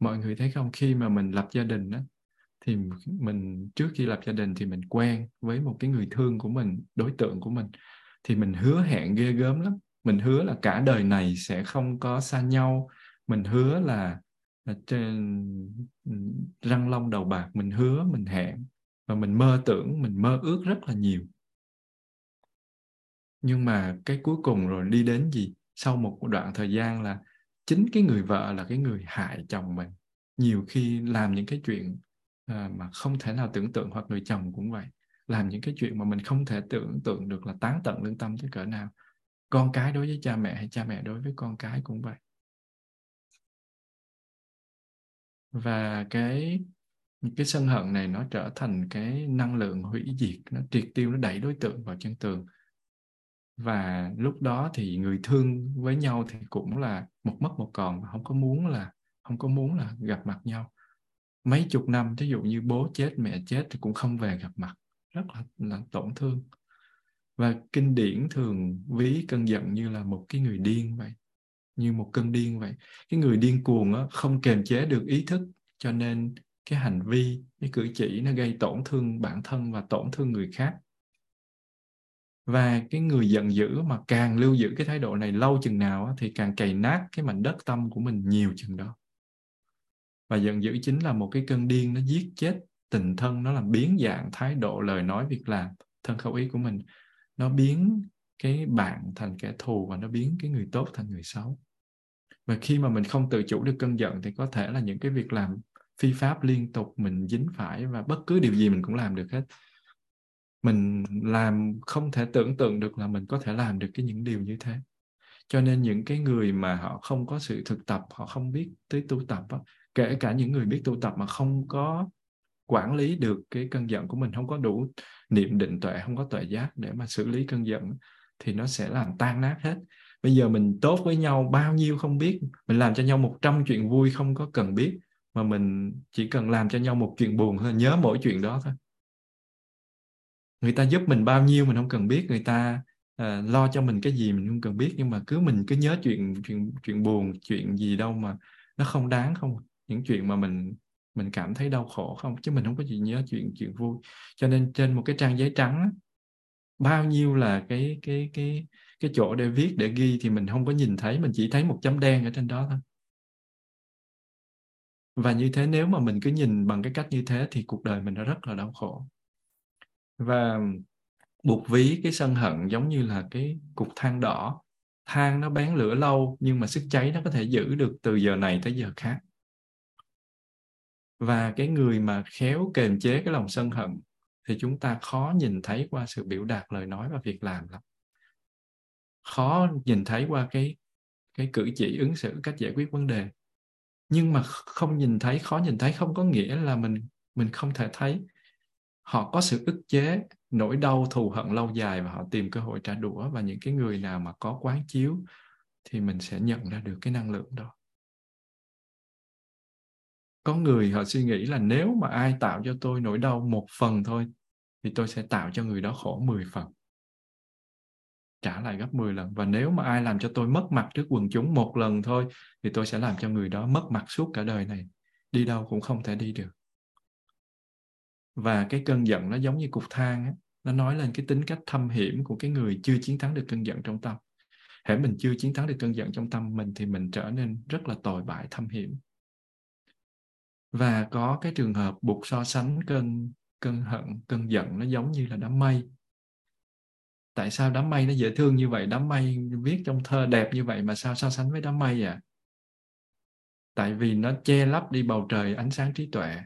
Mọi người thấy không? Khi mà mình lập gia đình đó thì mình, trước khi lập gia đình thì mình quen với một cái người thương của mình, đối tượng của mình, thì mình hứa hẹn ghê gớm lắm mình hứa là cả đời này sẽ không có xa nhau. Mình hứa là, là trên ừ, răng long đầu bạc mình hứa mình hẹn. Và mình mơ tưởng mình mơ ước rất là nhiều. Nhưng mà cái cuối cùng rồi đi đến gì? Sau một đoạn thời gian là chính cái người vợ là cái người hại chồng mình. Nhiều khi làm những cái chuyện ờ, mà không thể nào tưởng tượng hoặc người chồng cũng vậy. Làm những cái chuyện mà mình không thể tưởng tượng được là tán tận lương tâm tới cỡ nào con cái đối với cha mẹ hay cha mẹ đối với con cái cũng vậy. Và cái cái sân hận này nó trở thành cái năng lượng hủy diệt, nó triệt tiêu, nó đẩy đối tượng vào chân tường. Và lúc đó thì người thương với nhau thì cũng là một mất một còn không có muốn là, không có muốn là gặp mặt nhau. Mấy chục năm ví dụ như bố chết, mẹ chết thì cũng không về gặp mặt. Rất là là tổn thương và kinh điển thường ví cơn giận như là một cái người điên vậy như một cơn điên vậy. Cái người điên cuồng không kềm chế được ý thức cho nên cái hành vi cái cử chỉ nó gây tổn thương bản thân và tổn thương người khác. Và cái người giận dữ mà càng lưu giữ cái thái độ này lâu chừng nào á, thì càng cày nát cái mảnh đất tâm của mình nhiều chừng đó. Và giận dữ chính là một cái cơn điên nó giết chết tình thân nó làm biến dạng thái độ lời nói việc làm thân khẩu ý của mình nó biến cái bạn thành kẻ thù và nó biến cái người tốt thành người xấu. Và khi mà mình không tự chủ được cơn giận thì có thể là những cái việc làm phi pháp liên tục mình dính phải và bất cứ điều gì mình cũng làm được hết. Mình làm không thể tưởng tượng được là mình có thể làm được cái những điều như thế. Cho nên những cái người mà họ không có sự thực tập họ không biết tới tu tập đó, kể cả những người biết tu tập mà không có quản lý được cái cơn giận của mình không có đủ niệm định tuệ không có tuệ giác để mà xử lý cơn giận thì nó sẽ làm tan nát hết. Bây giờ mình tốt với nhau bao nhiêu không biết mình làm cho nhau một trăm chuyện vui không có cần biết mà mình chỉ cần làm cho nhau một chuyện buồn thôi nhớ mỗi chuyện đó thôi. Người ta giúp mình bao nhiêu mình không cần biết người ta uh, lo cho mình cái gì mình không cần biết nhưng mà cứ mình cứ nhớ chuyện chuyện chuyện buồn chuyện gì đâu mà nó không đáng không. Những chuyện mà mình mình cảm thấy đau khổ không? Chứ mình không có gì nhớ chuyện chuyện vui. Cho nên trên một cái trang giấy trắng bao nhiêu là cái cái cái cái chỗ để viết, để ghi thì mình không có nhìn thấy, mình chỉ thấy một chấm đen ở trên đó thôi. Và như thế nếu mà mình cứ nhìn bằng cái cách như thế thì cuộc đời mình nó rất là đau khổ. Và buộc ví cái sân hận giống như là cái cục than đỏ. Than nó bén lửa lâu nhưng mà sức cháy nó có thể giữ được từ giờ này tới giờ khác và cái người mà khéo kềm chế cái lòng sân hận thì chúng ta khó nhìn thấy qua sự biểu đạt lời nói và việc làm lắm. Khó nhìn thấy qua cái cái cử chỉ ứng xử, cách giải quyết vấn đề. Nhưng mà không nhìn thấy, khó nhìn thấy không có nghĩa là mình mình không thể thấy. Họ có sự ức chế, nỗi đau, thù hận lâu dài và họ tìm cơ hội trả đũa. Và những cái người nào mà có quán chiếu thì mình sẽ nhận ra được cái năng lượng đó có người họ suy nghĩ là nếu mà ai tạo cho tôi nỗi đau một phần thôi thì tôi sẽ tạo cho người đó khổ 10 phần. Trả lại gấp 10 lần. Và nếu mà ai làm cho tôi mất mặt trước quần chúng một lần thôi thì tôi sẽ làm cho người đó mất mặt suốt cả đời này. Đi đâu cũng không thể đi được. Và cái cơn giận nó giống như cục than á, nó nói lên cái tính cách thâm hiểm của cái người chưa chiến thắng được cơn giận trong tâm. Hễ mình chưa chiến thắng được cơn giận trong tâm mình thì mình trở nên rất là tồi bại thâm hiểm và có cái trường hợp buộc so sánh cơn cơn hận, cơn giận nó giống như là đám mây. Tại sao đám mây nó dễ thương như vậy? Đám mây viết trong thơ đẹp như vậy mà sao so sánh với đám mây à? Tại vì nó che lấp đi bầu trời ánh sáng trí tuệ,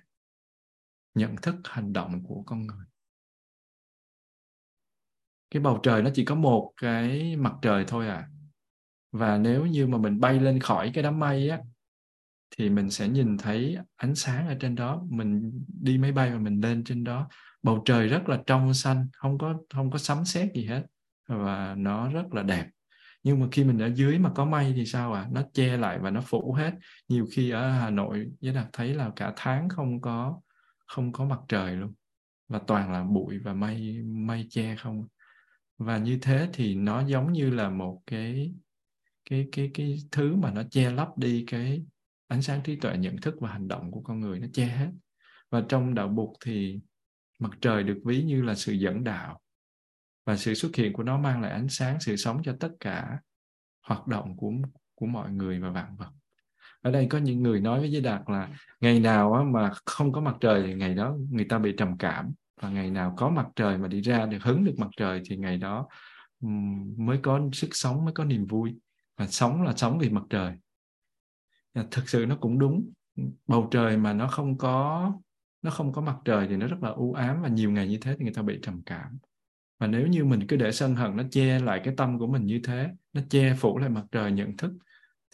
nhận thức hành động của con người. Cái bầu trời nó chỉ có một cái mặt trời thôi à. Và nếu như mà mình bay lên khỏi cái đám mây á thì mình sẽ nhìn thấy ánh sáng ở trên đó. Mình đi máy bay và mình lên trên đó. Bầu trời rất là trong xanh, không có không có sấm sét gì hết. Và nó rất là đẹp. Nhưng mà khi mình ở dưới mà có mây thì sao à nó che lại và nó phủ hết. Nhiều khi ở Hà Nội, với đạt thấy là cả tháng không có không có mặt trời luôn. Và toàn là bụi và mây mây che không. Và như thế thì nó giống như là một cái cái cái cái thứ mà nó che lấp đi cái ánh sáng trí tuệ, nhận thức và hành động của con người nó che hết. Và trong đạo bục thì mặt trời được ví như là sự dẫn đạo. Và sự xuất hiện của nó mang lại ánh sáng, sự sống cho tất cả hoạt động của của mọi người và vạn vật. Ở đây có những người nói với giới đạt là ngày nào mà không có mặt trời thì ngày đó người ta bị trầm cảm. Và ngày nào có mặt trời mà đi ra được hứng được mặt trời thì ngày đó mới có sức sống, mới có niềm vui. Và sống là sống vì mặt trời. Ờ, thực sự nó cũng đúng. Bầu trời mà nó không có, nó không có mặt trời thì nó rất là u ám và nhiều ngày như thế thì người ta bị trầm cảm. Và nếu như mình cứ để sân hận, nó che lại cái tâm của mình như thế, nó che phủ lại mặt trời nhận thức,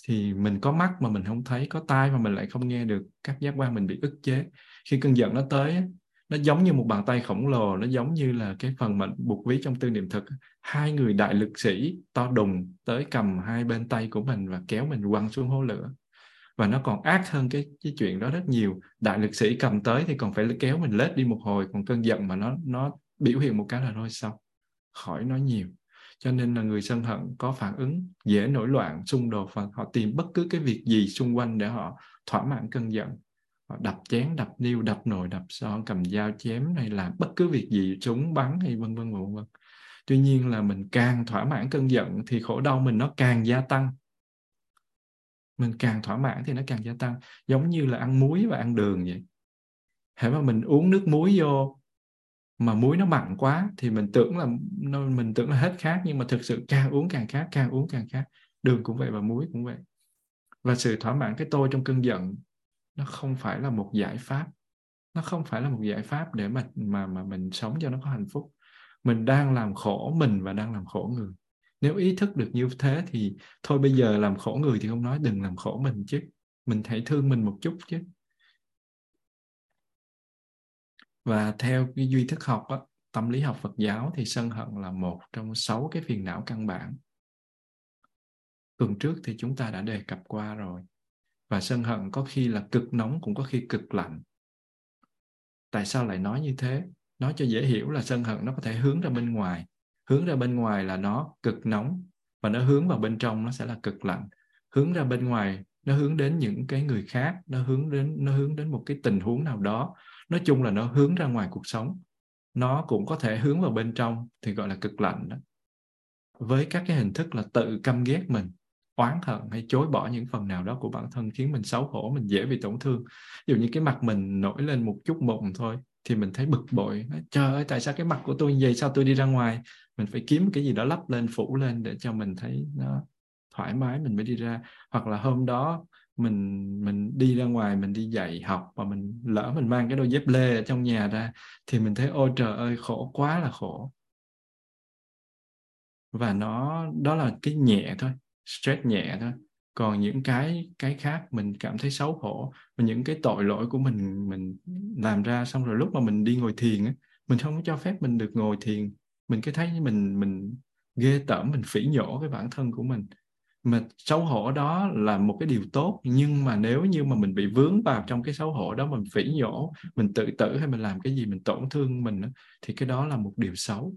thì mình có mắt mà mình không thấy, có tai mà mình lại không nghe được, các giác quan mình bị ức chế. Khi cơn giận nó tới nó giống như một bàn tay khổng lồ, nó giống như là cái phần mệnh buộc ví trong tư niệm thực hai người đại lực sĩ to đùng tới cầm hai bên tay của mình và kéo mình quăng xuống hố lửa và nó còn ác hơn cái cái chuyện đó rất nhiều. Đại lực sĩ cầm tới thì còn phải kéo mình lết đi một hồi, còn cơn giận mà nó nó biểu hiện một cái là thôi xong, khỏi nói nhiều. Cho nên là người sân hận có phản ứng, dễ nổi loạn, xung đột và họ tìm bất cứ cái việc gì xung quanh để họ thỏa mãn cơn giận. Họ đập chén, đập niêu, đập nồi, đập son cầm dao chém hay làm bất cứ việc gì, súng bắn hay vân vân vân vân. Tuy nhiên là mình càng thỏa mãn cơn giận thì khổ đau mình nó càng gia tăng mình càng thỏa mãn thì nó càng gia tăng, giống như là ăn muối và ăn đường vậy. Hễ mà mình uống nước muối vô mà muối nó mặn quá thì mình tưởng là mình tưởng là hết khát, nhưng mà thực sự càng uống càng khát, càng uống càng khát. Đường cũng vậy và muối cũng vậy. Và sự thỏa mãn cái tôi trong cơn giận, nó không phải là một giải pháp. Nó không phải là một giải pháp để mà mà mà mình sống cho nó có hạnh phúc. Mình đang làm khổ mình và đang làm khổ người nếu ý thức được như thế thì thôi bây giờ làm khổ người thì không nói đừng làm khổ mình chứ. Mình hãy thương mình một chút chứ. Và theo cái duy thức học đó, tâm lý học Phật giáo thì sân hận là một trong sáu cái phiền não căn bản. Tuần trước thì chúng ta đã đề cập qua rồi. Và sân hận có khi là cực nóng cũng có khi cực lạnh. Tại sao lại nói như thế? Nói cho dễ hiểu là sân hận nó có thể hướng ra bên ngoài hướng ra bên ngoài là nó cực nóng và nó hướng vào bên trong nó sẽ là cực lạnh. Hướng ra bên ngoài nó hướng đến những cái người khác, nó hướng đến, nó hướng đến một cái tình huống nào đó. Nói chung là nó hướng ra ngoài cuộc sống. Nó cũng có thể hướng vào bên trong thì gọi là cực lạnh đó. Với các cái hình thức là tự căm ghét mình, oán hận hay chối bỏ những phần nào đó của bản thân khiến mình xấu hổ, mình dễ bị tổn thương. Ví dụ như cái mặt mình nổi lên một chút mụn thôi thì mình thấy bực bội. Trời ơi, tại sao cái mặt của tôi như vậy? Sao tôi đi ra ngoài? Mình phải kiếm cái gì đó lắp lên, phủ lên để cho mình thấy nó thoải mái mình mới đi ra. Hoặc là hôm đó mình mình đi ra ngoài, mình đi dạy học và mình lỡ mình mang cái đôi dép lê ở trong nhà ra thì mình thấy, ôi trời ơi, khổ quá là khổ. Và nó, đó là cái nhẹ thôi, stress nhẹ thôi còn những cái cái khác mình cảm thấy xấu hổ, và những cái tội lỗi của mình mình làm ra xong rồi lúc mà mình đi ngồi thiền á, mình không có cho phép mình được ngồi thiền. Mình cứ thấy mình mình ghê tởm, mình phỉ nhổ cái bản thân của mình. Mà xấu hổ đó là một cái điều tốt, nhưng mà nếu như mà mình bị vướng vào trong cái xấu hổ đó, mình phỉ nhổ, mình tự tử hay mình làm cái gì mình tổn thương mình thì cái đó là một điều xấu.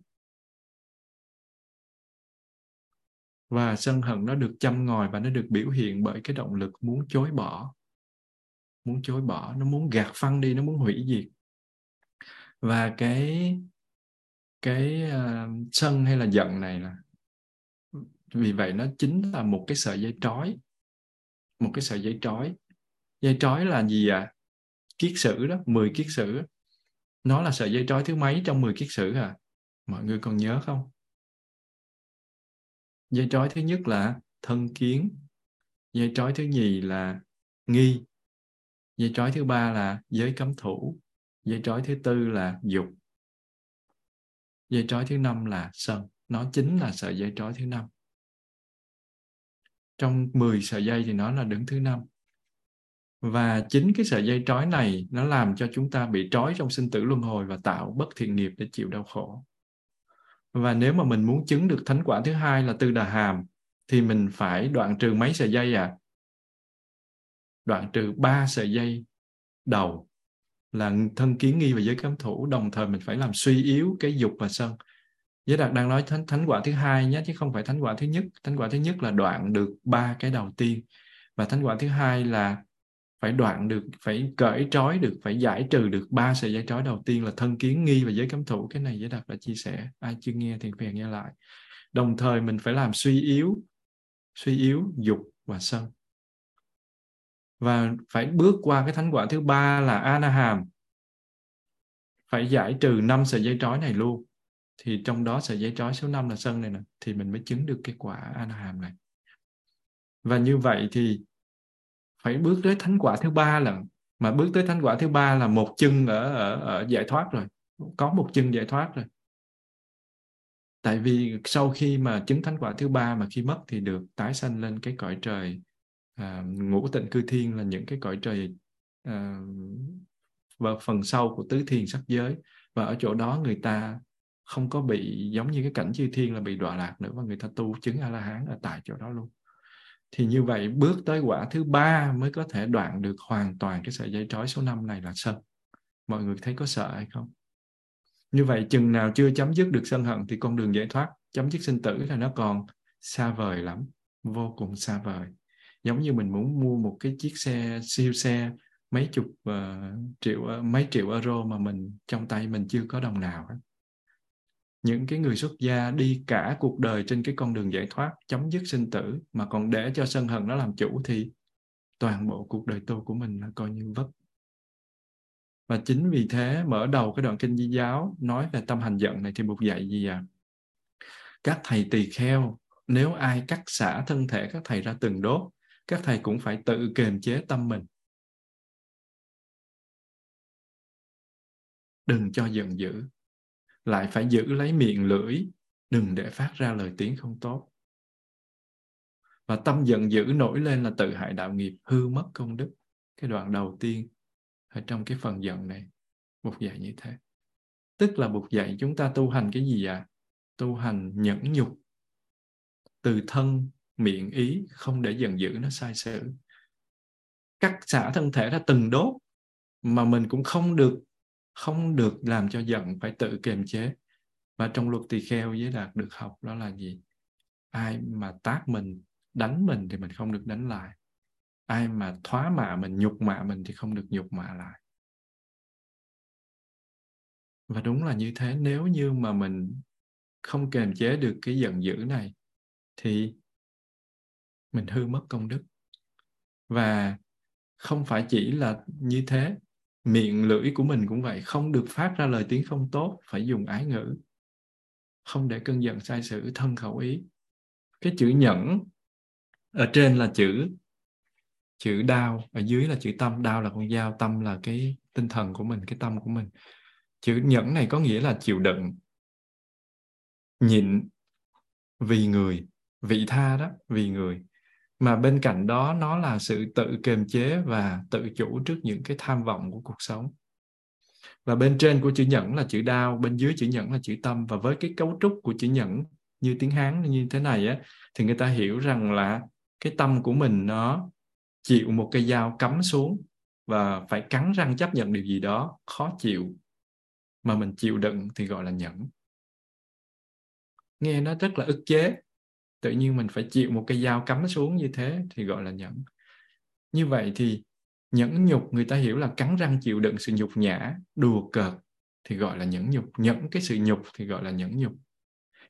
Và sân hận nó được châm ngòi và nó được biểu hiện bởi cái động lực muốn chối bỏ. Muốn chối bỏ nó muốn gạt phăng đi nó muốn hủy diệt. Và cái cái uh, sân hay là giận này là vì vậy nó chính là một cái sợi dây trói. Một cái sợi dây trói. Dây trói là gì ạ? À? kiết sử đó 10 kiết sử. Nó là sợi dây trói thứ mấy trong 10 kiết sử à mọi người còn nhớ không? Dây trói thứ nhất là thân kiến. Dây trói thứ nhì là nghi. Dây trói thứ ba là giới cấm thủ. Dây trói thứ tư là dục. Dây trói thứ năm là sân. Nó chính là sợi dây trói thứ năm. Trong 10 sợi dây thì nó là đứng thứ năm. Và chính cái sợi dây trói này nó làm cho chúng ta bị trói trong sinh tử luân hồi và tạo bất thiện nghiệp để chịu đau khổ và nếu mà mình muốn chứng được thánh quả thứ hai là tư đà hàm, thì mình phải đoạn trừ mấy sợi dây à đoạn trừ ba sợi dây đầu là thân kiến nghi và giới cấm thủ, đồng thời mình phải làm suy yếu cái dục và sân. Giới đạt đang nói thánh thánh quả thứ hai nhé, chứ không phải thánh quả thứ nhất. Thánh quả thứ nhất là đoạn được ba cái đầu tiên. Và thánh quả thứ hai là phải đoạn được, phải cởi trói được, phải giải trừ được ba sợi dây trói đầu tiên là thân kiến nghi và giới cấm thủ. Cái này giới đạt đã chia sẻ. Ai chưa nghe thì phải nghe lại. Đồng thời mình phải làm suy yếu suy yếu dục và sân. Và phải bước qua cái thánh quả thứ ba là anaham. Phải giải trừ năm sợi dây trói này luôn. Thì trong đó sợi dây trói số 5 là sân này nè, thì mình mới chứng được cái quả anaham này. Và như vậy thì phải bước tới thánh quả thứ ba lần mà bước tới thánh quả thứ ba là một chân ở, ở, ở giải thoát rồi. Có một chân giải thoát rồi. Tại vì sau khi mà chứng thánh quả thứ ba mà khi mất thì được tái sanh lên cái cõi trời à, ngũ tịnh cư thiên là những cái cõi trời à, và phần sau của tứ thiên sắc giới. Và ở chỗ đó người ta không có bị giống như cái cảnh chư thiên là bị đọa lạc nữa và người ta tu chứng a la hán ở tại chỗ đó luôn thì như vậy bước tới quả thứ ba mới có thể đoạn được hoàn toàn cái sợi dây trói số 5 này là sân. Mọi người thấy có sợ hay không? Như vậy chừng nào chưa chấm dứt được sân hận thì con đường giải thoát chấm dứt sinh tử là nó còn xa vời lắm vô cùng xa vời. Giống như mình muốn mua một cái chiếc xe siêu xe mấy chục uh, triệu uh, mấy triệu euro mà mình trong tay mình chưa có đồng nào hết những cái người xuất gia đi cả cuộc đời trên cái con đường giải thoát, chấm dứt sinh tử mà còn để cho sân hận nó làm chủ thì toàn bộ cuộc đời tu của mình là coi như vất và chính vì thế mở đầu cái đoạn kinh di giáo nói về tâm hành giận này thì buộc dạy gì à các thầy tỳ kheo, nếu ai cắt xả thân thể các thầy ra từng đốt, các thầy cũng phải tự kiềm chế tâm mình. Đừng cho giận dữ lại phải giữ lấy miệng lưỡi, đừng để phát ra lời tiếng không tốt. Và tâm giận dữ nổi lên là tự hại đạo nghiệp hư mất công đức. Cái đoạn đầu tiên ở trong cái phần giận này Bụt dạy như thế. Tức là Bụt dạy chúng ta tu hành cái gì ạ? À? tu hành nhẫn nhục. Từ thân, miệng ý, không để giận dữ nó sai sự. Cắt xả thân thể ra từng đốt mà mình cũng không được không được làm cho giận, phải tự kiềm chế. Và trong luật tỳ kheo với đạt được học, đó là gì? Ai mà tác mình, đánh mình thì mình không được đánh lại. Ai mà thoá mạ mình, nhục mạ mình thì không được nhục mạ lại. Và đúng là như thế, nếu như mà mình không kềm chế được cái giận dữ này, thì mình hư mất công đức. Và không phải chỉ là như thế miệng lưỡi của mình cũng vậy, không được phát ra lời tiếng không tốt, phải dùng ái ngữ. Không để cơn giận sai sự thân khẩu ý. Cái chữ nhẫn ở trên là chữ chữ đau, ở dưới là chữ tâm. Đau là con dao, tâm là cái tinh thần của mình, cái tâm của mình. Chữ nhẫn này có nghĩa là chịu đựng, nhịn vì người, vị tha đó, vì người mà bên cạnh đó, nó là sự tự kiềm chế và tự chủ trước những cái tham vọng của cuộc sống. Và bên trên của chữ nhẫn là chữ đau, bên dưới chữ nhẫn là chữ tâm. Và với cái cấu trúc của chữ nhẫn như tiếng hán như thế này á, thì người ta hiểu rằng là cái tâm của mình nó chịu một cây dao cắm xuống và phải cắn răng chấp nhận điều gì đó khó chịu mà mình chịu đựng thì gọi là nhẫn. Nghe nó rất là ức chế tự nhiên mình phải chịu một cái dao cắm xuống như thế thì gọi là nhẫn như vậy thì nhẫn nhục người ta hiểu là cắn răng chịu đựng sự nhục nhã, đùa cợt thì gọi là nhẫn nhục nhẫn cái sự nhục thì gọi là nhẫn nhục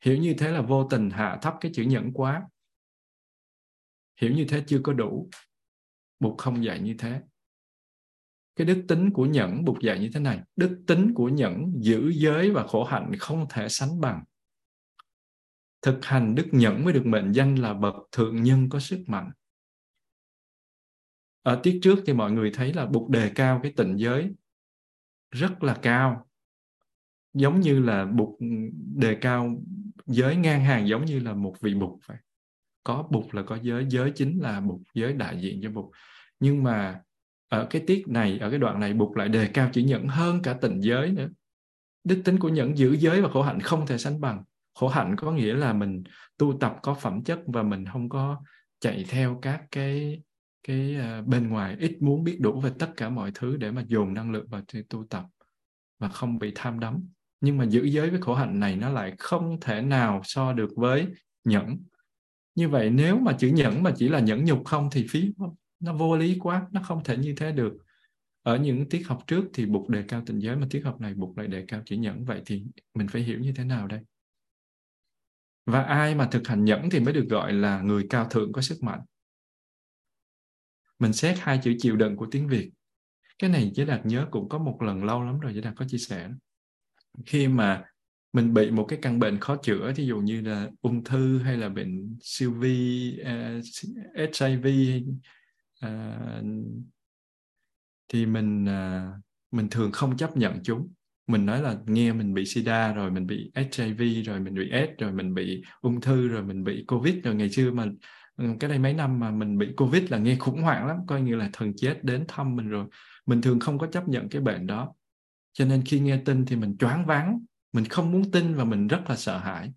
hiểu như thế là vô tình hạ thấp cái chữ nhẫn quá hiểu như thế chưa có đủ Bụt không dạy như thế. Cái đức tính của nhẫn Bụt dạy như thế này. Đức tính của nhẫn giữ giới và khổ hạnh không thể sánh bằng. Thực hành đức nhẫn mới được mệnh danh là bậc thượng nhân có sức mạnh. Ở tiết trước thì mọi người thấy là bục đề cao cái tịnh giới rất là cao. Giống như là bục đề cao giới ngang hàng giống như là một vị bục vậy có bục là có giới giới chính là bục giới đại diện cho bục nhưng mà ở cái tiết này, ở cái đoạn này bục lại đề cao chữ nhẫn hơn cả tịnh giới nữa đức tính của nhẫn giữ giới và khổ hạnh không thể sánh bằng khổ hạnh có nghĩa là mình tu tập có phẩm chất và mình không có chạy theo các cái cái à, bên ngoài, ít muốn biết đủ về tất cả mọi thứ để mà dồn năng lượng vào tu tập và không bị tham đắm. Nhưng mà giữ giới với khổ hạnh này nó lại không thể nào so được với nhẫn. Như vậy nếu mà chữ nhẫn mà chỉ là nhẫn nhục không thì phí nó vô lý quá, nó không thể như thế được. Ở những tiết học trước thì bục đề cao tình giới mà tiết học này bục lại đề cao chữ nhẫn. Vậy thì mình phải hiểu như thế nào đây? Và ai mà thực hành nhẫn thì mới được gọi là người cao thượng có sức mạnh. Mình xét hai chữ chịu đựng của tiếng việt. Cái này giới đạt nhớ cũng có một lần lâu lắm rồi giới đạt có chia sẻ. Khi mà mình bị một cái căn bệnh khó chữa thí dụ như là ung thư hay là bệnh siêu vi à, uh, HIV uh, à, thì mình uh, mình thường không chấp nhận chúng mình nói là nghe mình bị sida rồi mình bị HIV rồi mình bị AIDS rồi mình bị ung thư rồi mình bị covid rồi. Ngày xưa mà ừ, cái đây mấy năm mà mình bị covid là nghe khủng hoảng lắm, coi như là thần chết đến thăm mình rồi. Mình thường không có chấp nhận cái bệnh đó. Cho nên khi nghe tin thì mình choáng váng, mình không muốn tin và mình rất là sợ hãi.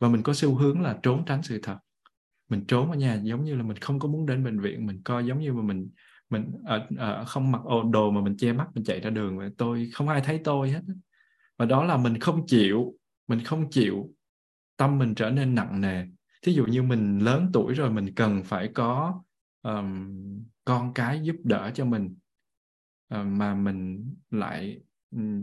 Và mình có xu hướng là trốn tránh sự thật. Mình trốn ở nhà giống như là mình không có muốn đến bệnh viện, mình coi giống như mà mình mình ở, ở không mặc đồ mà mình che mắt mình chạy ra đường mà tôi không ai thấy tôi hết và đó là mình không chịu mình không chịu tâm mình trở nên nặng nề. Thí dụ như mình lớn tuổi rồi mình cần phải có um, con cái giúp đỡ cho mình uh, mà mình lại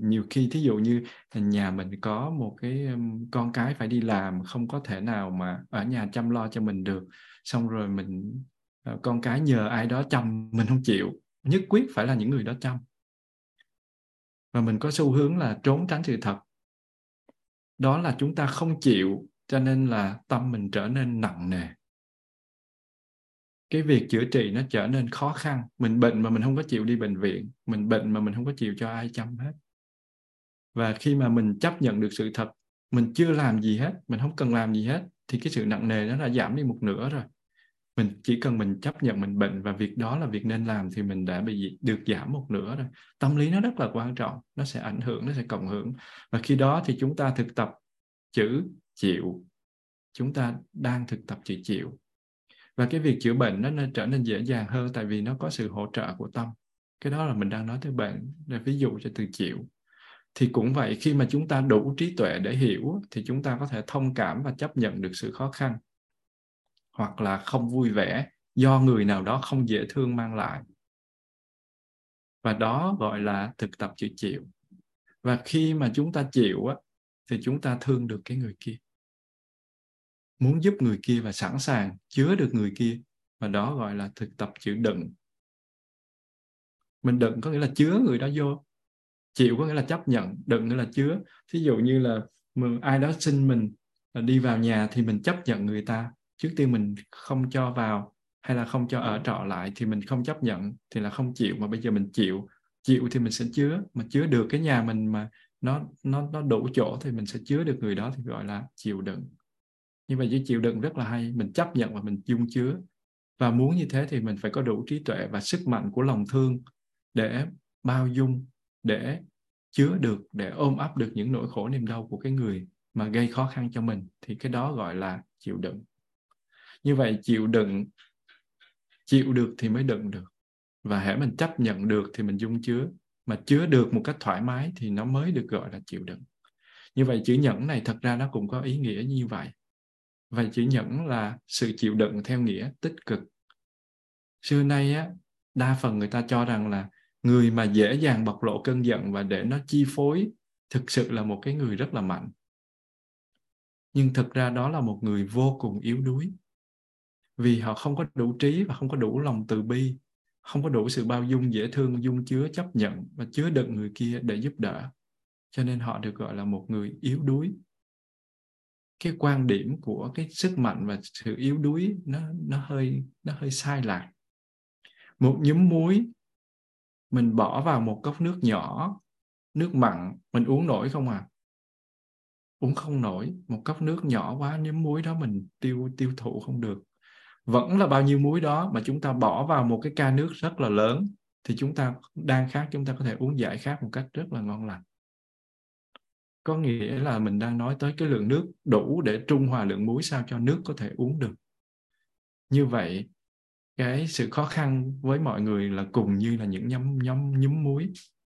nhiều khi thí dụ như nhà mình có một cái con cái phải đi làm không có thể nào mà ở nhà chăm lo cho mình được. Xong rồi mình Ờ, con cái nhờ ai đó chăm mình không chịu, nhất quyết phải là những người đó chăm. Và mình có xu hướng là trốn tránh sự thật. Đó là chúng ta không chịu, cho nên là tâm mình trở nên nặng nề. Cái việc chữa trị nó trở nên khó khăn. Mình bệnh mà mình không có chịu đi bệnh viện, mình bệnh mà mình không có chịu cho ai chăm hết. Và khi mà mình chấp nhận được sự thật, mình chưa làm gì hết, mình không cần làm gì hết, thì cái sự nặng nề nó đã giảm đi một nửa rồi mình chỉ cần mình chấp nhận mình bệnh và việc đó là việc nên làm thì mình đã bị được giảm một nửa rồi. Tâm lý nó rất là quan trọng, nó sẽ ảnh hưởng, nó sẽ cộng hưởng. Và khi đó thì chúng ta thực tập chữ chịu. Chúng ta đang thực tập chữ chịu. Và cái việc chữa bệnh nó nên trở nên dễ dàng hơn tại vì nó có sự hỗ trợ của tâm. Cái đó là mình đang nói tới bệnh để ví dụ cho từ chịu. Thì cũng vậy, khi mà chúng ta đủ trí tuệ để hiểu thì chúng ta có thể thông cảm và chấp nhận được sự khó khăn hoặc là không vui vẻ do người nào đó không dễ thương mang lại. Và đó gọi là thực tập chịu chịu. Và khi mà chúng ta chịu á, thì chúng ta thương được cái người kia. Muốn giúp người kia và sẵn sàng chứa được người kia, và đó gọi là thực tập chịu đựng. Mình đựng có nghĩa là chứa người đó vô. Chịu có nghĩa là chấp nhận, đựng nghĩa là chứa. Thí dụ như là ai đó xin mình đi vào nhà thì mình chấp nhận người ta trước tiên mình không cho vào hay là không cho ở trọ lại thì mình không chấp nhận, thì là không chịu. Mà bây giờ mình chịu chịu thì mình sẽ chứa. Mà chứa được cái nhà mình mà nó nó nó đủ chỗ thì mình sẽ chứa được người đó thì gọi là chịu đựng. Như vậy chữ chịu đựng rất là hay. Mình chấp nhận và mình dung chứa. Và muốn như thế thì mình phải có đủ trí tuệ và sức mạnh của lòng thương để bao dung, để chứa được, để ôm ấp được những nỗi khổ niềm đau của cái người mà gây khó khăn cho mình. Thì cái đó gọi là chịu đựng như vậy chịu đựng, chịu được thì mới đựng được. Và hễ mình chấp nhận được thì mình dung chứa. Mà chứa được một cách thoải mái thì nó mới được gọi là chịu đựng. Như vậy chữ nhẫn này thật ra nó cũng có ý nghĩa như vậy. Và chữ nhẫn là sự chịu đựng theo nghĩa tích cực. Xưa nay á, đa phần người ta cho rằng là người mà dễ dàng bộc lộ cơn giận và để nó chi phối thực sự là một cái người rất là mạnh. Nhưng thực ra đó là một người vô cùng yếu đuối vì họ không có đủ trí và không có đủ lòng từ bi, không có đủ sự bao dung dễ thương, dung chứa chấp nhận và chứa đựng người kia để giúp đỡ. Cho nên họ được gọi là một người yếu đuối. Cái quan điểm của cái sức mạnh và sự yếu đuối nó nó hơi nó hơi sai lạc. Một nhúm muối, mình bỏ vào một cốc nước nhỏ, nước mặn, mình uống nổi không à? Uống không nổi. Một cốc nước nhỏ quá, nhúm muối đó mình tiêu tiêu thụ không được vẫn là bao nhiêu muối đó mà chúng ta bỏ vào một cái ca nước rất là lớn, thì chúng ta đang khác chúng ta có thể uống giải khát một cách rất là ngon lành. Có nghĩa là mình đang nói tới cái lượng nước đủ để trung hòa lượng muối sao cho nước có thể uống được. Như vậy, cái sự khó khăn với mọi người là cùng như là những nhóm nhóm nhúm muối,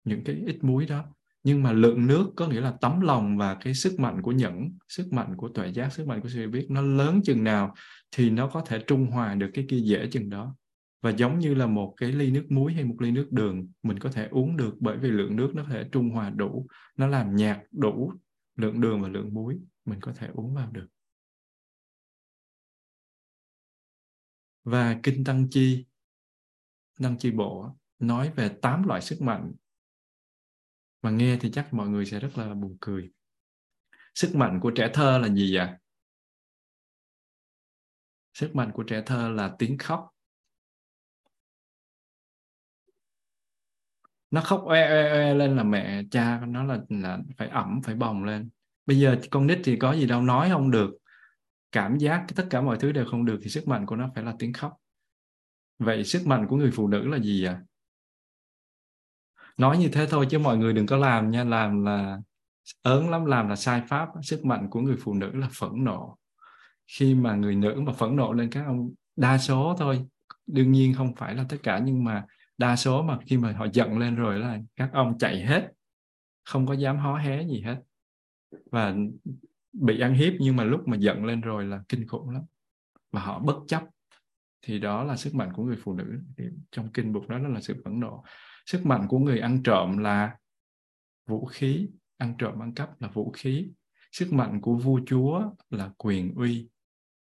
những cái ít muối đó nhưng mà lượng nước có nghĩa là tấm lòng và cái sức mạnh của nhẫn, sức mạnh của tuệ giác, sức mạnh của sự biết nó lớn chừng nào thì nó có thể trung hòa được cái kia dễ chừng đó. Và giống như là một cái ly nước muối hay một ly nước đường, mình có thể uống được bởi vì lượng nước nó có thể trung hòa đủ, nó làm nhạt đủ lượng đường và lượng muối, mình có thể uống vào được. Và kinh tăng chi tăng chi bộ nói về tám loại sức mạnh mà nghe thì chắc mọi người sẽ rất là buồn cười. Sức mạnh của trẻ thơ là gì ạ? Sức mạnh của trẻ thơ là tiếng khóc. Nó khóc oe oe oe lên là mẹ, cha nó là là phải ẩm, phải bồng lên. Bây giờ con nít thì có gì đâu, nói không được. Cảm giác tất cả mọi thứ đều không được thì sức mạnh của nó phải là tiếng khóc. Vậy sức mạnh của người phụ nữ là gì ạ? à? Nói như thế thôi chứ mọi người đừng có làm nha, làm là ớn lắm, làm là sai pháp. Sức mạnh của người phụ nữ là phẫn nộ. Khi mà người nữ mà phẫn nộ lên các ông đa số thôi, đương nhiên không phải là tất cả, nhưng mà đa số mà khi mà họ giận lên rồi là các ông chạy hết, không có dám hó hé gì hết. Và bị ăn hiếp nhưng mà lúc mà giận lên rồi là kinh khủng lắm. Và họ bất chấp. Thì đó là sức mạnh của người phụ nữ. Thì trong kinh bục đó là sự phẫn nộ sức mạnh của người ăn trộm là vũ khí, ăn trộm ăn cắp là vũ khí. Sức mạnh của vua chúa là quyền uy.